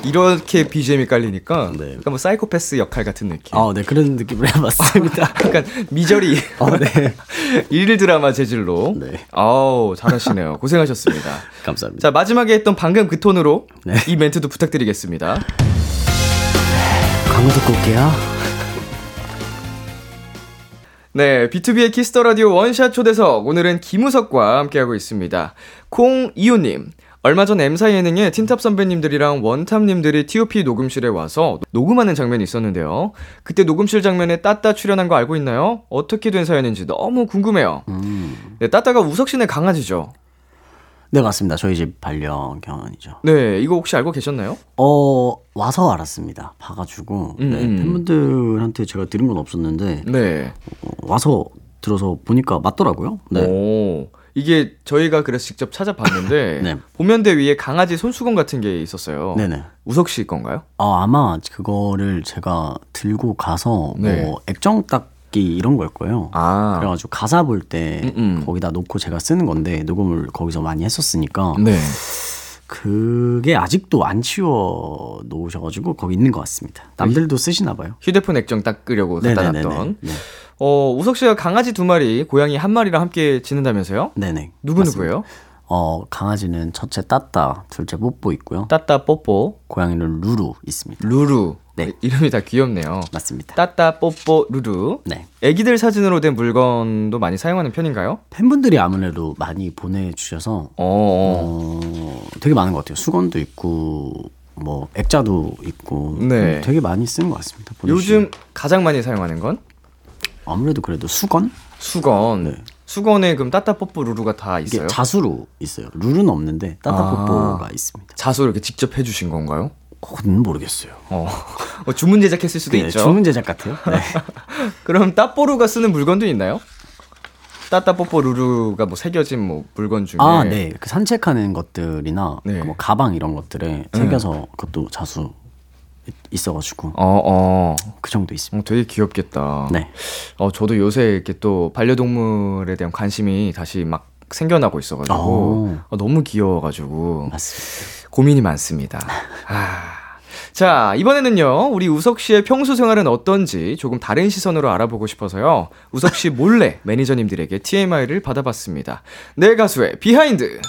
이렇게 BGM이 깔리니까 네. 약간 뭐 사이코패스 역할 같은 느낌. 아, 네 그런 느낌으로 해봤습니다. 약간 미저리 어, 네. 일일 드라마 재질로. 네. 아우 잘하시네요. 고생하셨습니다. 감사합니다. 자 마지막에 했던 방금 그 톤으로 네. 이 멘트도 부탁드리겠습니다. 광고 듣고 올게요. 네, B2B의 키스터 라디오 원샷 초대석 오늘은 김우석과 함께하고 있습니다. 콩 이호님, 얼마 전 M사 예능에 틴탑 선배님들이랑 원탑님들이 TOP 녹음실에 와서 녹음하는 장면이 있었는데요. 그때 녹음실 장면에 따따 출연한 거 알고 있나요? 어떻게 된 사연인지 너무 궁금해요. 음. 네, 따따가 우석 씨네 강아지죠? 네, 맞습니다. 저희 집 반려견이죠. 네, 이거 혹시 알고 계셨나요? 어, 와서 알았습니다. 봐가지고. 음, 네, 음. 팬분들한테 제가 들은 건 없었는데, 네. 어, 와서 들어서 보니까 맞더라고요. 네. 오, 이게 저희가 그래서 직접 찾아봤는데 네. 보면대 위에 강아지 손수건 같은 게 있었어요. 네네. 우석 씨 건가요? 어, 아마 그거를 제가 들고 가서 네. 뭐 액정 닦기 이런 걸 거예요. 아, 그래가지고 가사 볼때 음, 음. 거기다 놓고 제가 쓰는 건데 녹음을 거기서 많이 했었으니까 네. 그게 아직도 안 치워 놓으셔가지고 거기 있는 것 같습니다. 남들도 쓰시나 봐요. 휴대폰 액정 닦으려고 갖다 놨던. 네. 어, 우석 씨가 강아지 두 마리, 고양이 한 마리랑 함께 지낸다면서요? 네네. 누구 맞습니다. 누구예요? 어 강아지는 첫째 따따, 둘째 뽀뽀 있고요. 따따 뽀뽀, 고양이는 루루 있습니다. 루루. 네. 이름이 다 귀엽네요. 맞습니다. 따따 뽀뽀 루루. 네. 애기들 사진으로 된 물건도 많이 사용하는 편인가요? 팬분들이 아무래도 많이 보내주셔서 어, 어. 어, 되게 많은 것 같아요. 수건도 있고 뭐 액자도 있고 네. 되게 많이 쓰는 것 같습니다. 보내주시면. 요즘 가장 많이 사용하는 건 아무래도 그래도 수건 수건. 네. 수건에 그럼 따따 뽀뽀 루루가 다 있어요? 자수로 있어요. 룰은 없는데 아. 따따뽀뽀가 있습니다. 자수 이렇게 직접 해주신 건가요? 그건 모르겠어요. 어, 어, 주문 제작했을 수도 네, 있죠. 주문 제작 같아요. 네. 그럼 따뽀루가 쓰는 물건도 있나요? 따따뽀뽀 루루가 뭐 새겨진 뭐 물건 중에 아, 네. 그 산책하는 것들이나 네. 그 뭐 가방 이런 것들에 새겨서 그것도 자수 있- 있어가지고 어, 어. 그 정도 있습니다. 어, 되게 귀엽겠다. 네. 어, 저도 요새 이렇게 또 반려동물에 대한 관심이 다시 막 생겨나고 있어가지고 오. 어, 너무 귀여워가지고 맞습니다. 고민이 많습니다. 아. 자, 이번에는요, 우리 우석 씨의 평소 생활은 어떤지 조금 다른 시선으로 알아보고 싶어서요, 우석 씨 몰래 매니저님들에게 TMI를 받아봤습니다. 내 가수의 비하인드!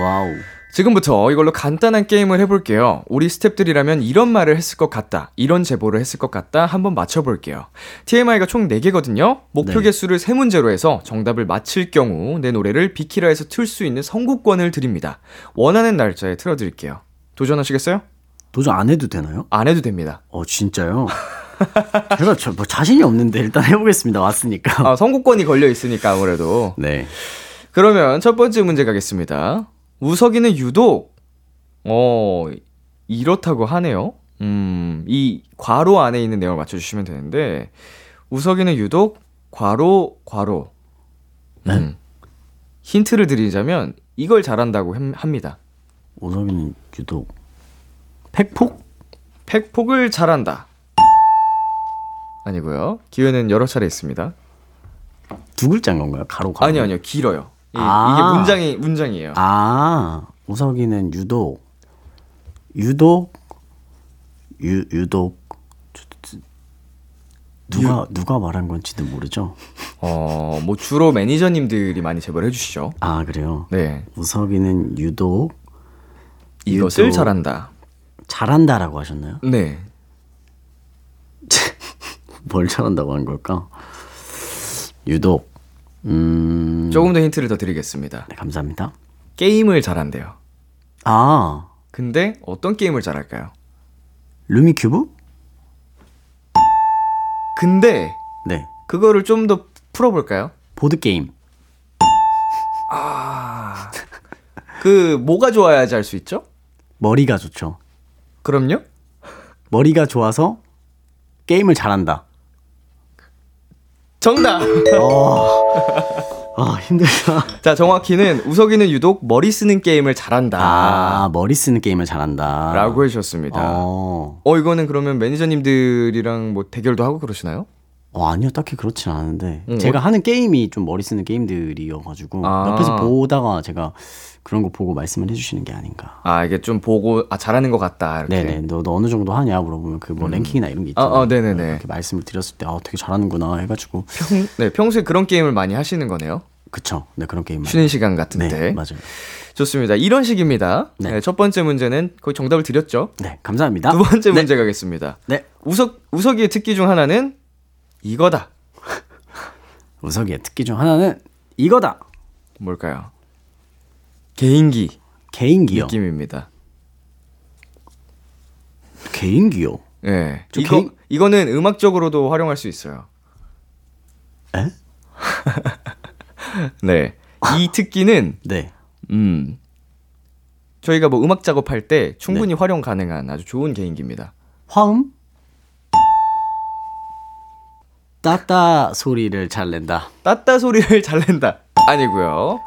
wow. 지금부터 이걸로 간단한 게임을 해볼게요. 우리 스탭들이라면 이런 말을 했을 것 같다, 이런 제보를 했을 것 같다, 한번 맞춰볼게요. TMI가 총 4개거든요? 목표 네. 개수를 3문제로 해서 정답을 맞힐 경우 내 노래를 비키라에서 틀 수 있는 선곡권을 드립니다. 원하는 날짜에 틀어드릴게요. 도전하시겠어요? 도전 안 해도 되나요? 안 해도 됩니다. 어, 진짜요? 제가 저, 뭐 자신이 없는데 일단 해보겠습니다. 왔으니까. 아, 선곡권이 걸려 있으니까 아무래도. 네. 그러면 첫 번째 문제 가겠습니다. 우석이는 유독 어 이렇다고 하네요. 음, 이 괄호 안에 있는 내용을 맞춰 주시면 되는데 우석이는 유독 괄호 괄호. 음. 힌트를 드리자면 이걸 잘한다고 함- 합니다. 오석이는 유독 팩폭? 팩폭을 잘한다. 아니고요. 기회는 여러 차례 있습니다. 두 글자인 건가요? 가로 가로. 아니요, 아니요. 길어요. 이, 아. 이게 문장이 문장이에요. 아, 우석이는 유독 유독 유 유독 누가 누가 말한 건지도 모르죠. 어, 뭐 주로 매니저님들이 많이 제보를 해주시죠. 아 그래요. 네, 우석이는 유독 이것을 유독 잘한다. 잘한다라고 하셨나요? 네, 뭘 잘한다고 한 걸까? 유독 음 조금 더 힌트를 더 드리겠습니다. 네, 감사합니다. 게임을 잘한대요. 아 근데 어떤 게임을 잘할까요? 루미큐브? 근데 네 그거를 좀 더 풀어볼까요? 보드 게임. 그 뭐가 좋아야지 할 수 있죠? 머리가 좋죠. 그럼요. 머리가 좋아서 게임을 잘한다. 정답. 아 힘들다. 자, 정확히는 우석이는 유독 머리 쓰는 게임을 잘한다. 아 머리 쓰는 게임을 잘한다. 라고 해주셨습니다. 어. 어, 이거는 그러면 매니저님들이랑 뭐 대결도 하고 그러시나요? 어 아니요 딱히 그렇진 않은데 음, 제가 하는 게임이 좀 머리 쓰는 게임들이어가지고 아. 옆에서 보다가 제가 그런 거 보고 말씀을 해주시는 게 아닌가. 아, 이게 좀 보고, 아, 잘하는 것 같다. 이렇게. 네네 너, 너 어느 정도 하냐 물어보면 그뭐 랭킹이나 이런 게 있잖아요. 어, 어, 네네네. 이렇게 말씀을 드렸을 때 아 되게 잘하는구나 해가지고 평, 네, 평소에 그런 게임을 많이 하시는 거네요. 그쵸 네 그런 게임 쉬는 시간 같은데. 네 맞아요. 좋습니다. 이런 식입니다. 네. 네, 첫 번째 문제는 거의 정답을 드렸죠. 네 감사합니다. 두 번째 네. 문제 가겠습니다. 네 우석 우석이의 특기 중 하나는 이거다. 우석이의 특기 중 하나는 이거다. 뭘까요? 개인기. 개인기요. 느낌입니다. 개인기요. 예. 저 이거 개인- 이거는 음악적으로도 활용할 수 있어요. 에? 네. 이 특기는 네. 음 저희가 뭐 음악 작업할 때 충분히 네. 활용 가능한 아주 좋은 개인기입니다. 화음? 따따 소리를 잘 낸다. 따따 소리를 잘 낸다. 아니고요.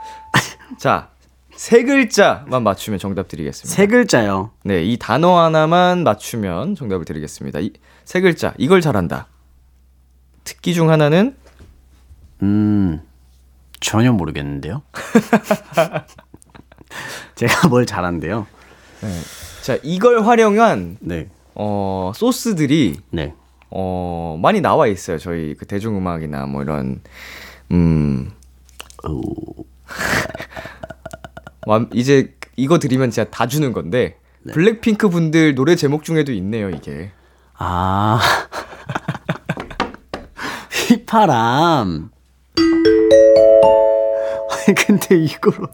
자, 세 글자만 맞추면 정답 드리겠습니다. 세 글자요. 네, 이 단어 하나만 맞추면 정답을 드리겠습니다. 이, 세 글자, 이걸 잘한다. 특기 중 하나는 음, 전혀 모르겠는데요. 제가 뭘 잘한대요. 자, 이걸 활용한 네. 어, 소스들이 네. 어, 많이 나와 있어요. 저희 그 대중음악이나 뭐 이런 음 이제 이거 드리면 진짜 다 주는 건데 블랙핑크 분들 노래 제목 중에도 있네요, 이게. 아. 휘파람. 아니, 근데 이거로.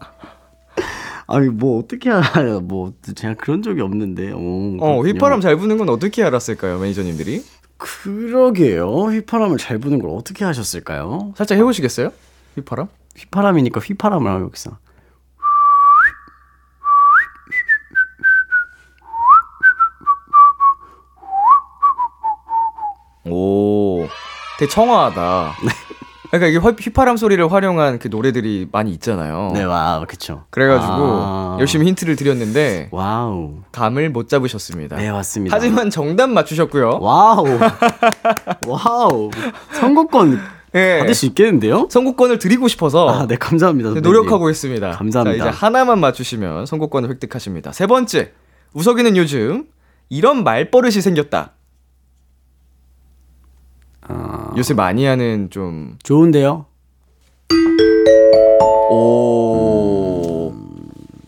아니, 뭐, 어떻게 알아요? 뭐, 제가 그런 적이 없는데. 오, 어, 그렇군요. 휘파람 잘 부는 건 어떻게 알았을까요, 매니저님들이? 그러게요. 휘파람을 잘 부는 걸 어떻게 하셨을까요? 살짝 해보시겠어요? 휘파람? 휘파람이니까 휘파람을 하고 있어. 오, 되게 청아하다. 그러니까 이게 휘- 휘파람 소리를 활용한 그 노래들이 많이 있잖아요. 네, 와, 그쵸. 그래가지고 아. 열심히 힌트를 드렸는데 wow. 감을 못 잡으셨습니다. 네, 맞습니다. 하지만 정답 맞추셨고요. wow. wow. 선곡권 예. 받을 수 있겠는데요? 선곡권을 드리고 싶어서 아, 네, 감사합니다. 네, 선배님. 노력하고 있습니다. 감사합니다. 자, 이제 하나만 맞추시면 선곡권을 획득하십니다. 세 번째, 우석이는 요즘 이런 말버릇이 생겼다. 아, 요새 많이 하는 좀 좋은데요? 오.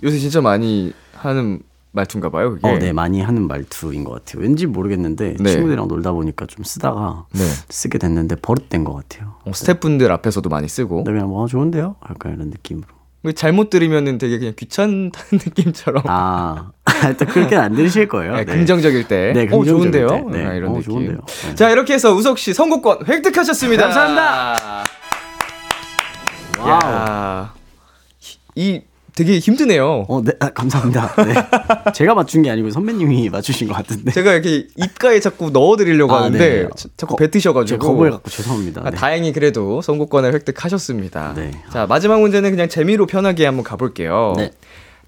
요새 진짜 많이 하는 말투인가 봐요, 그게. 어, 네, 많이 하는 말투인 것 같아요. 왠지 모르겠는데 네. 친구들이랑 놀다 보니까 좀 쓰다가 네. 쓰게 됐는데 버릇된 것 같아요. 어, 스태프분들 앞에서도 많이 쓰고. 근데 그냥 뭐 좋은데요? 약간 이런 느낌으로. 뭐 잘못 들으면은 되게 그냥 귀찮다는 느낌처럼. 아, 또 그렇게 안 들으실 거예요. 네, 긍정적일 때. 네, 어, 긍정적일 좋은데요? 때. 네. 아, 이런 어, 느낌. 좋은데요? 네. 자, 이렇게 해서 우석 씨 선곡권 획득하셨습니다. 감사합니다. wow. 야, 이 되게 힘드네요. 어, 네, 아, 감사합니다. 네. 제가 맞춘 게 아니고 선배님이 맞추신 것 같은데. 제가 이렇게 입가에 자꾸 넣어드리려고 아, 하는데 네. 자- 자꾸 거- 뱉으셔가지고. 제가 겁을 갖고 죄송합니다. 아, 네. 다행히 그래도 선곡권을 획득하셨습니다. 네. 자, 마지막 문제는 그냥 재미로 편하게 한번 가볼게요. 네.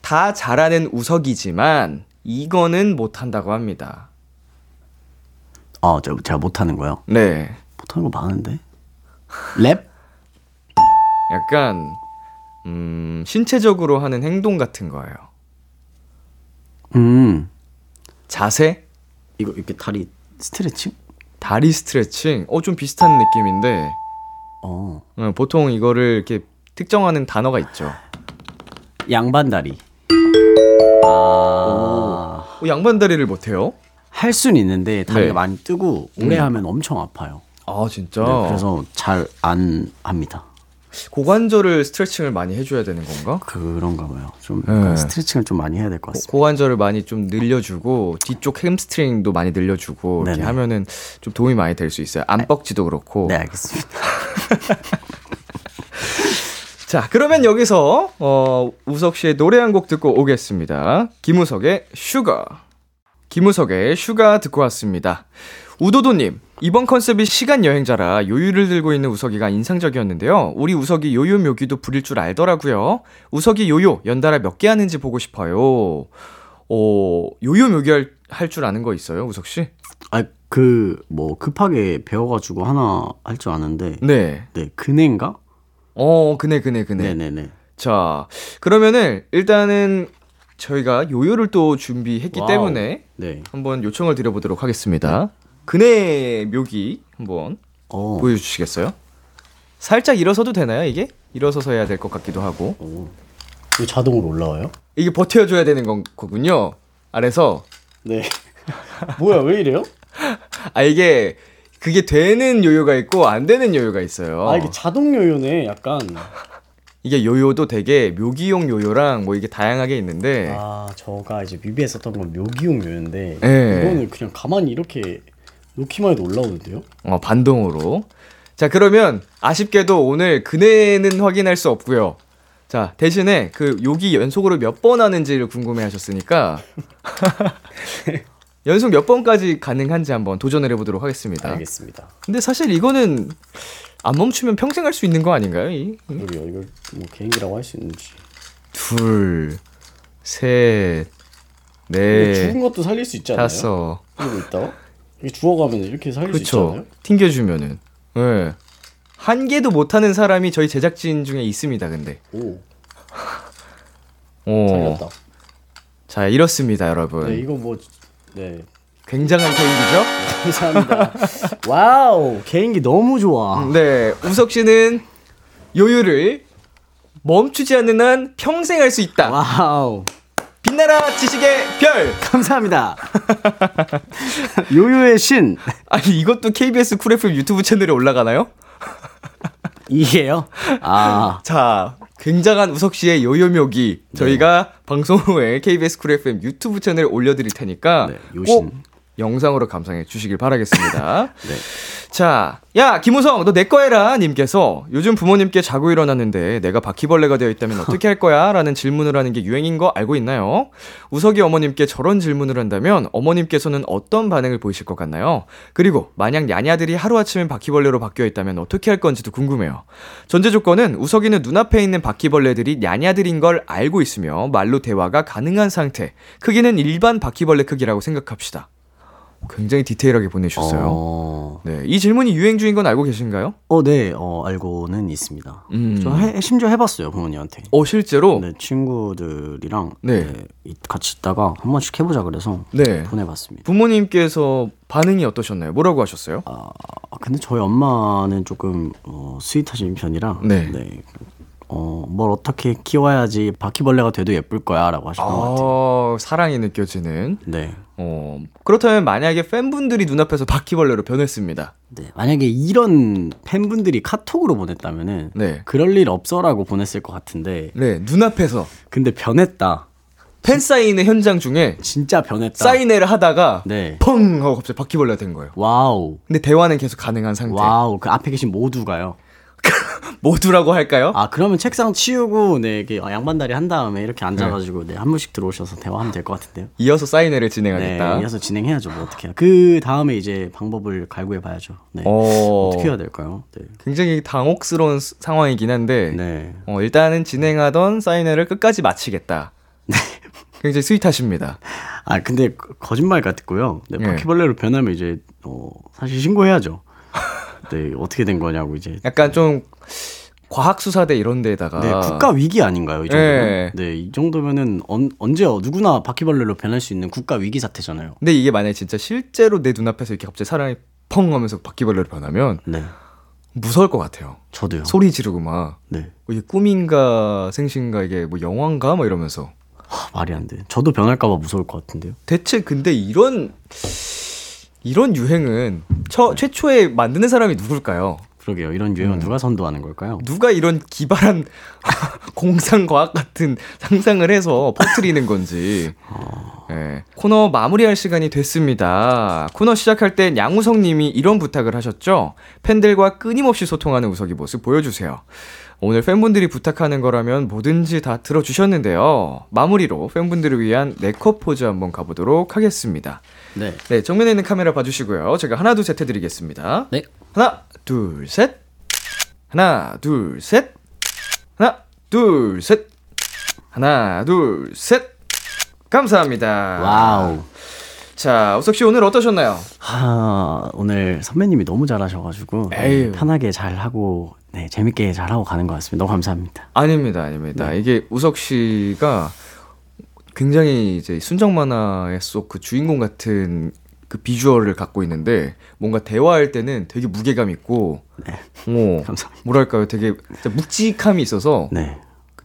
다 잘하는 우석이지만 이거는 못한다고 합니다. 어, 저, 제가 못하는 거요. 네. 못하는 거 많은데. 랩? 약간 음, 신체적으로 하는 행동 같은 거예요. 음, 자세, 이거 이렇게 다리 스트레칭? 다리 스트레칭. 어, 좀 비슷한 느낌인데 어, 어, 보통 이거를 이렇게 특정하는 단어가 있죠. 양반 다리. 아, 어, 양반다리를 못해요? 할 수는 있는데 다리가 네. 많이 뜨고 오래 하면 엄청 아파요. 아 진짜. 네, 그래서 잘 안 합니다. 고관절을 스트레칭을 많이 해줘야 되는 건가? 그런가 봐요. 좀 네. 스트레칭을 좀 많이 해야 될것 고- 같습니다. 고 관절을 많이 좀 늘려주고 뒤쪽 햄스트링도 많이 늘려주고 이렇게 네네. 하면은 좀 도움이 많이 될 수 있어요. 안뻑지도 그렇고. 네, 알겠습니다. 자, 그러면 여기서 어, 우석 씨의 노래 한 곡 듣고 오겠습니다. 김우석의 Sugar. 김우석의 Sugar 듣고 왔습니다. 우도도님, 이번 컨셉이 시간 여행자라 요요를 들고 있는 우석이가 인상적이었는데요. 우리 우석이 요요 묘기도 부릴 줄 알더라고요. 우석이 요요 연달아 몇 개 하는지 보고 싶어요. 어, 요요 묘기 할 줄 아는 거 있어요, 우석 씨? 아, 그 뭐 급하게 배워 가지고 하나 할 줄 아는데, 네. 네, 그네인가? 어, 그네, 그네, 그네. 네, 네, 네. 자, 그러면은 일단은 저희가 요요를 또 준비했기 와우. 때문에 네. 한번 요청을 드려보도록 하겠습니다. 그네 묘기 한번 어. 보여주시겠어요? 살짝 일어서도 되나요, 이게? 일어서서 해야 될 것 같기도 하고. 오. 이거 자동으로 올라와요? 이게 버텨줘야 되는 건, 거군요. 아래서. 네. 뭐야, 왜 이래요? 아, 이게, 그게 되는 요요가 있고, 안 되는 요요가 있어요. 아, 이게 자동 요요네, 약간. 이게 요요도 되게 묘기용 요요랑 뭐 이게 다양하게 있는데 아 저가 이제 뮤비에 썼던 건 묘기용 요인데 네. 이거는 그냥 가만히 이렇게 놓기만 해도 올라오는데요? 어, 반동으로. 자, 그러면 아쉽게도 오늘 그네는 확인할 수 없고요. 자, 대신에 그 욕이 연속으로 몇 번 하는지를 궁금해 하셨으니까 연속 몇 번까지 가능한지 한번 도전을 해 보도록 하겠습니다. 알겠습니다. 근데 사실 이거는 안 멈추면 평생 할 수 있는 거 아닌가요? 이? 그러게요. 이걸 뭐 개인기라고 할 수 있는지. 둘, 셋, 넷, 죽은 것도 살릴 수 있지 않나요? 네. 다섯. 이러고 있다. 죽어가면 이렇게 살릴 수 있지 그쵸. 않나요? 튕겨주면은. 예. 한 개도 못하는 사람이 저희 제작진 중에 있습니다, 근데. 오 어. 살렸다. 자, 이렇습니다, 여러분. 네 이거 뭐 네. 굉장한 개인기죠? 감사합니다. wow 개인기 너무 좋아. 네, 우석 씨는 요요를 멈추지 않는 한 평생 할 수 있다. wow 빛나라 지식의 별. 감사합니다. 요요의 신 아니 이것도 KBS Cool FM 유튜브 채널에 올라가나요? 이게요? 아 자, 굉장한 우석 씨의 요요 묘기 저희가 방송 후에 KBS Cool FM 유튜브 채널에 올려드릴 테니까 네, 요신. 꼭 영상으로 감상해 주시길 바라겠습니다. 네. 자, 야 김우성 너 내 거 해라 님께서 요즘 부모님께 자고 일어났는데 내가 바퀴벌레가 되어 있다면 어떻게 할 거야? 라는 질문을 하는 게 유행인 거 알고 있나요? 우석이 어머님께 저런 질문을 한다면 어머님께서는 어떤 반응을 보이실 것 같나요? 그리고 만약 야냐들이 하루아침에 바퀴벌레로 바뀌어 있다면 어떻게 할 건지도 궁금해요. 전제 조건은 우석이는 눈앞에 있는 바퀴벌레들이 야냐들인 걸 알고 있으며 말로 대화가 가능한 상태. 크기는 일반 바퀴벌레 크기라고 생각합시다. 굉장히 디테일하게 보내주셨어요. 어, 네, 이 질문이 유행 중인 건 알고 계신가요? 어, 네, 어, 알고는 있습니다. 음. 저 해, 심지어 해봤어요 부모님한테. 어, 실제로? 네, 친구들이랑 네. 네, 이- 같이 있다가 한 번씩 해보자 그래서 네. 보내봤습니다. 부모님께서 반응이 어떠셨나요? 뭐라고 하셨어요? 아, 근데 저희 엄마는 조금 어, 스윗하신 편이라 네. 어, 뭘 어떻게 키워야지 바퀴벌레가 돼도 예쁠 거야 라고 하셨던 것 같아요. 어, 사랑이 느껴지는. 네. 어, 그렇다면 만약에 팬분들이 눈앞에서 바퀴벌레로 변했습니다. 네. 만약에 이런 팬분들이 카톡으로 보냈다면은 네. 그럴 일 없어라고 보냈을 것 같은데 네, 눈앞에서 근데 변했다. 팬 사인회 현장 중에 진짜 변했다. 사인회를 하다가 네. 펑 하고 갑자기 바퀴벌레가 된 거예요. wow. 근데 대화는 계속 가능한 상태. wow. 그 앞에 계신 모두가요. 모두라고 할까요? 아, 그러면 책상 치우고 네, 양반다리 한 다음에 이렇게 앉아 가지고 네, 한 분씩 들어오셔서 대화하면 될 것 같은데요. 이어서 사인회를 네, 진행하겠다. 이어서 진행해야죠. 뭐 어떻게 해요. 그 다음에 이제 방법을 갈구해 봐야죠. 네. 어, 어떻게 해야 될까요? 네. 굉장히 당혹스러운 스- 상황이긴 한데 네. 어, 일단은 진행하던 사인회를 끝까지 마치겠다. 네. 굉장히 스윗하십니다. 아, 근데 거- 거짓말 같고요. 네, 예. 바퀴벌레로 변하면 이제 어, 사실 신고해야죠. 네, 어떻게 된 거냐고 이제. 약간 좀 과학 수사대 이런 데다가 네, 국가 위기 아닌가요, 이 정도면? 예. 네, 이 정도면은 언, 언제 누구나 바퀴벌레로 변할 수 있는 국가 위기 사태잖아요. 근데 이게 만약에 진짜 실제로 내 눈앞에서 이렇게 갑자기 사람이 펑 하면서 바퀴벌레로 변하면 네. 무서울 것 같아요. 저도요. 소리 지르고 막 네. 이게 꿈인가 생신가 이게 뭐 영화인가 뭐 이러면서 하, 말이 안 돼. 저도 변할까 봐 무서울 것 같은데요. 대체 근데 이런 이런 유행은 처, 최초에 만드는 사람이 누굴까요? 그러게요. 이런 유행은 누가 선도하는 걸까요? 누가 이런 기발한 공상과학 같은 상상을 해서 퍼뜨리는 건지. 예. 코너 마무리할 시간이 됐습니다. 코너 시작할 땐 양우석 님이 이런 부탁을 하셨죠. 팬들과 끊임없이 소통하는 우석이 모습 보여주세요. 오늘 팬분들이 부탁하는 거라면 뭐든지 다 들어주셨는데요. 마무리로 팬분들을 위한 네컷 포즈 한번 가보도록 하겠습니다. 네. 네, 정면에 있는 카메라 봐주시고요. 제가 하나, 둘, 셋 해드리겠습니다. 네. 하나, 둘, 셋. 하나, 둘, 셋. 하나, 둘, 셋. 하나, 둘, 셋. 감사합니다. wow. 자, 우석 씨 오늘 어떠셨나요? 하, 오늘 선배님이 너무 잘하셔가지고 네, 에휴. 편하게 잘 하고 네 재밌게 잘 하고 가는 것 같습니다. 너무 감사합니다. 아닙니다, 아닙니다. 이게 우석 씨가 굉장히 이제 순정 만화의 속 그 주인공 같은 그 비주얼을 갖고 있는데 뭔가 대화할 때는 되게 무게감 있고, 네. 어, 감사합니다. 뭐랄까요, 되게 묵직함이 있어서 네.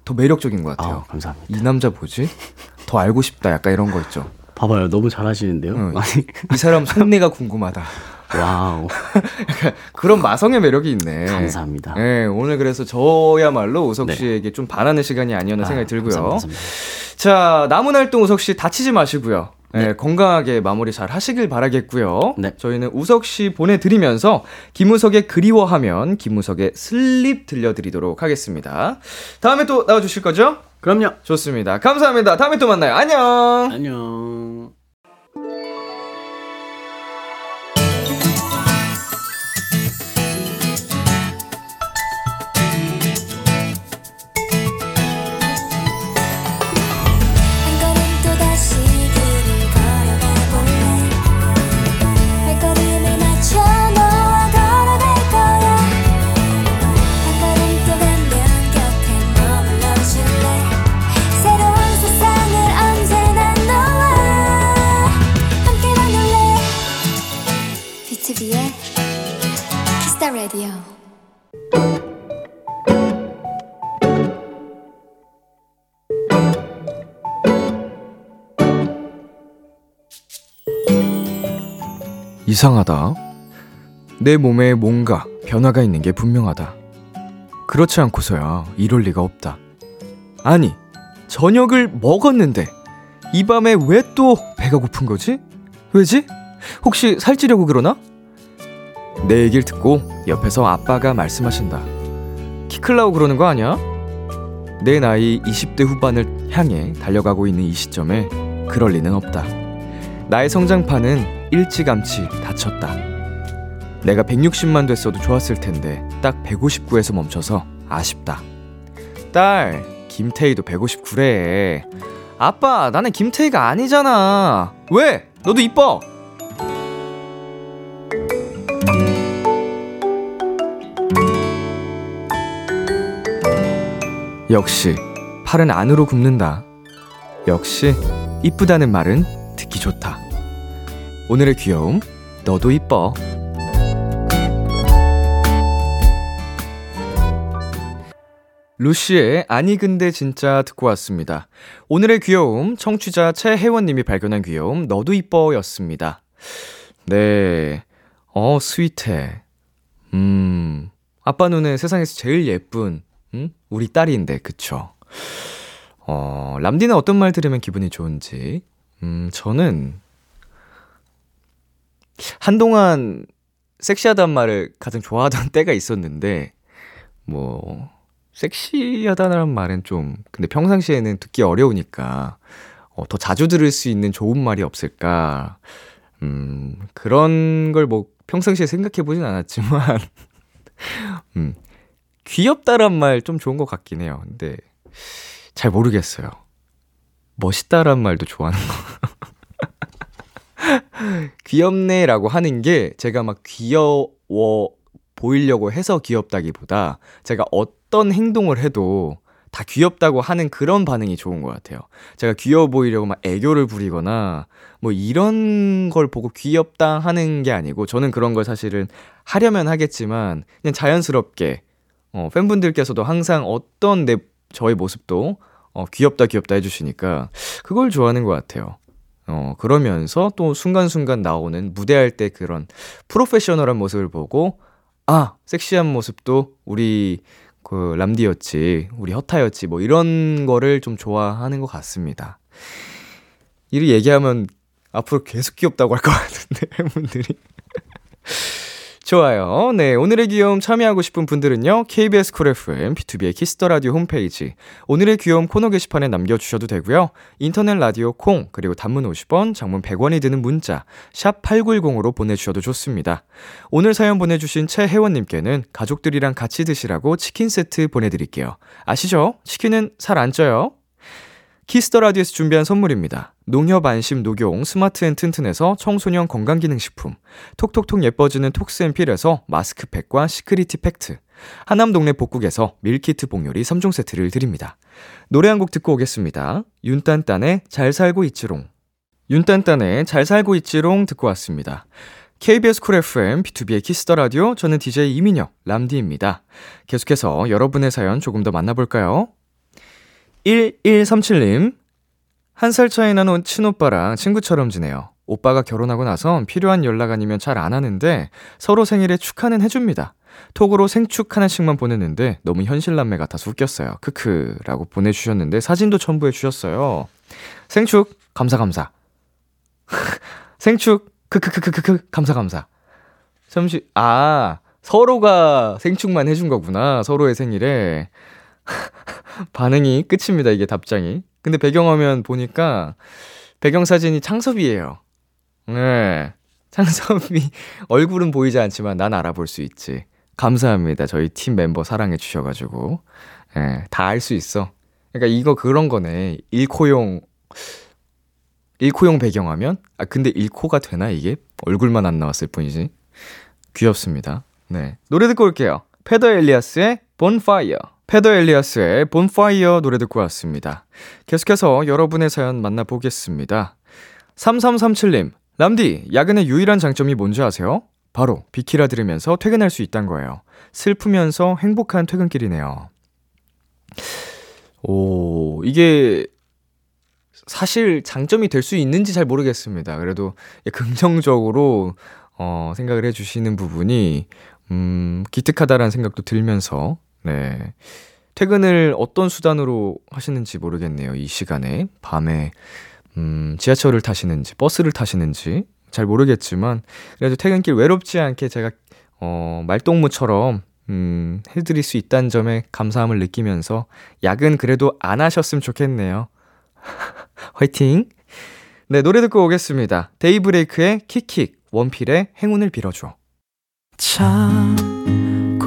더 매력적인 것 같아요. 아, 감사합니다. 이 남자 뭐지? 더 알고 싶다. 약간 이런 거 있죠. 봐봐요. 너무 잘하시는데요. 응. 아니, 이 사람 속내가 궁금하다. wow. 그런 마성의 매력이 있네. 감사합니다. 네, 오늘 그래서 저야말로 우석 네. 씨에게 좀 바라는 시간이 아니었나 생각이 아, 들고요. 감사합니다, 감사합니다. 자, 남은 활동 우석 씨 다치지 마시고요. 네, 건강하게 마무리 잘 하시길 바라겠고요. 네. 저희는 우석 씨 보내드리면서 김우석의 그리워하면 김우석의 슬립 들려드리도록 하겠습니다. 다음에 또 나와주실 거죠? 그럼요. 좋습니다. 감사합니다. 다음에 또 만나요. 안녕! 안녕. 라디오 이상하다. 내 몸에 뭔가 변화가 있는 게 분명하다. 그렇지 않고서야 이럴 리가 없다. 아니, 저녁을 먹었는데 이 밤에 왜 또 배가 고픈 거지? 왜지? 혹시 살찌려고 그러나? 내 얘기를 듣고 옆에서 아빠가 말씀하신다. 키 클라고 그러는 거 아니야? 내 나이 20대 후반을 향해 달려가고 있는 이 시점에 그럴 리는 없다. 나의 성장판은 일찌감치 닫혔다. 내가 160만 됐어도 좋았을 텐데 딱 159에서 멈춰서 아쉽다. 딸, 김태희도 159래. 아빠, 나는 김태희가 아니잖아. 왜? 너도 이뻐. 역시 팔은 안으로 굽는다. 역시 이쁘다는 말은 듣기 좋다. 오늘의 귀여움, 너도 이뻐. 루시의 아니 근데 진짜 듣고 왔습니다. 오늘의 귀여움, 청취자 최혜원님이 발견한 귀여움, 너도 이뻐였습니다. 네, 어, 스윗해. 음, 아빠 눈에 세상에서 제일 예쁜, 음? 우리 딸인데, 그쵸? 어, 람디는 어떤 말 들으면 기분이 좋은지. 음, 저는, 한동안 섹시하단 말을 가장 좋아하던 때가 있었는데, 뭐, 섹시하다는 말은 좀, 근데 평상시에는 듣기 어려우니까, 어, 더 자주 들을 수 있는 좋은 말이 없을까. 음, 그런 걸 뭐, 평상시에 생각해 보진 않았지만, 음, 귀엽다란 말 좀 좋은 것 같긴 해요. 근데, 잘 모르겠어요. 멋있다란 말도 좋아하는 거. 귀엽네라고 하는 게 제가 막 귀여워 보이려고 해서 귀엽다기보다 제가 어떤 행동을 해도 다 귀엽다고 하는 그런 반응이 좋은 것 같아요. 제가 귀여워 보이려고 막 애교를 부리거나 뭐 이런 걸 보고 귀엽다 하는 게 아니고 저는 그런 걸 사실은 하려면 하겠지만 그냥 자연스럽게 어, 팬분들께서도 항상 어떤 내 저의 모습도 어, 귀엽다 귀엽다 해주시니까 그걸 좋아하는 것 같아요. 어, 그러면서 또 순간순간 나오는 무대할 때 그런 프로페셔널한 모습을 보고, 아, 섹시한 모습도 우리 그 람디였지, 우리 허타였지, 뭐 이런 거를 좀 좋아하는 것 같습니다. 이를 얘기하면 앞으로 계속 귀엽다고 할 것 같은데, 팬분들이. 좋아요. 네. 오늘의 귀여움 참여하고 싶은 분들은요. KBS 쿨 FM, B2B의 키스터 라디오 홈페이지, 오늘의 귀여움 코너 게시판에 남겨 주셔도 되고요. 인터넷 라디오 콩, 그리고 단문 50원, 장문 100원이 드는 문자, 샵 8910으로 보내 주셔도 좋습니다. 오늘 사연 보내 주신 최혜원 님께는 가족들이랑 같이 드시라고 치킨 세트 보내 드릴게요. 아시죠? 치킨은 살 안 쪄요. Kiss the Radio에서 준비한 선물입니다. 농협 안심 녹용 스마트 앤 튼튼에서 청소년 건강기능식품, 톡톡톡 예뻐지는 톡스앤필에서 마스크팩과 시크리티 팩트, 하남 동네 복국에서 밀키트 복요리 3종 세트를 드립니다. 노래 한 곡 듣고 오겠습니다. 윤딴딴의 잘 살고 있지롱. 윤딴딴의 잘 살고 있지롱 듣고 왔습니다. KBS 쿨 FM, B2B의 키스터 라디오, 저는 DJ 이민혁, 람디입니다. 계속해서 여러분의 사연 조금 더 만나볼까요? 1137님, 한 살 차이 나는 친오빠랑 친구처럼 지내요. 오빠가 결혼하고 나선 필요한 연락 아니면 잘 안 하는데 서로 생일에 축하는 해줍니다. 톡으로 생축 하나씩만 보냈는데 너무 현실남매 같아서 웃겼어요. 크크라고 보내주셨는데 사진도 첨부해 주셨어요. 생축 감사 감사. 생축 크크크크크크 감사 감사. 잠시 아 서로가 생축만 해준 거구나 서로의 생일에 반응이 끝입니다 이게 답장이. 근데 배경화면 보니까 배경사진이 창섭이에요. 네. 창섭이 얼굴은 보이지 않지만 난 알아볼 수 있지. 감사합니다. 저희 팀 멤버 사랑해 주셔가지고. 예, 다 알 수 있어. 그러니까 이거 그런 거네. 일코용, 일코용 배경화면? 아, 근데 일코가 되나, 이게? 얼굴만 안 나왔을 뿐이지. 귀엽습니다. 네. 노래 듣고 올게요. Peder Elias의 Bonfire. Peder Elias의 Bonfire 노래 듣고 왔습니다. 계속해서 여러분의 사연 만나보겠습니다. 3337님, 람디, 야근의 유일한 장점이 뭔지 아세요? 바로 비키라 들으면서 퇴근할 수 있단 거예요. 슬프면서 행복한 퇴근길이네요. 오, 이게 사실 장점이 될 수 있는지 잘 모르겠습니다. 그래도 긍정적으로 어, 생각을 해주시는 부분이 음, 기특하다라는 생각도 들면서 네. 퇴근을 어떤 수단으로 하시는지 모르겠네요. 이 시간에 밤에 음, 지하철을 타시는지 버스를 타시는지 잘 모르겠지만 그래도 퇴근길 외롭지 않게 제가 어, 말동무처럼 음, 해드릴 수 있다는 점에 감사함을 느끼면서 야근 그래도 안 하셨으면 좋겠네요. 화이팅! 네, 노래 듣고 오겠습니다. 데이브레이크의 킥킥, 원필의 행운을 빌어줘. 참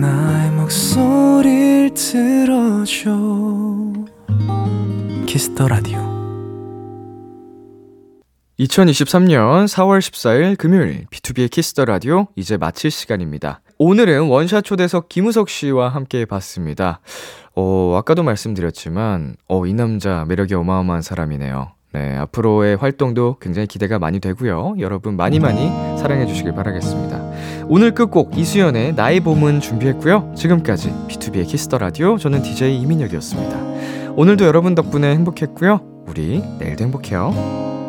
나의 목소리를 들어줘 Kiss the Radio 2023년 4월 14일 금요일 B2B의 키스터 라디오 이제 마칠 시간입니다. 오늘은 원샷 초대석 김우석 씨와 함께 봤습니다. 어, 아까도 말씀드렸지만 어, 이 남자 매력이 어마어마한 사람이네요. 네, 앞으로의 활동도 굉장히 기대가 많이 되고요. 여러분 많이 많이 사랑해 주시길 바라겠습니다. 오늘 끝곡 이수연의 나의 봄은 준비했고요. 지금까지 B2B의 키스터 라디오 저는 DJ 이민혁이었습니다. 오늘도 여러분 덕분에 행복했고요. 우리 내일도 행복해요.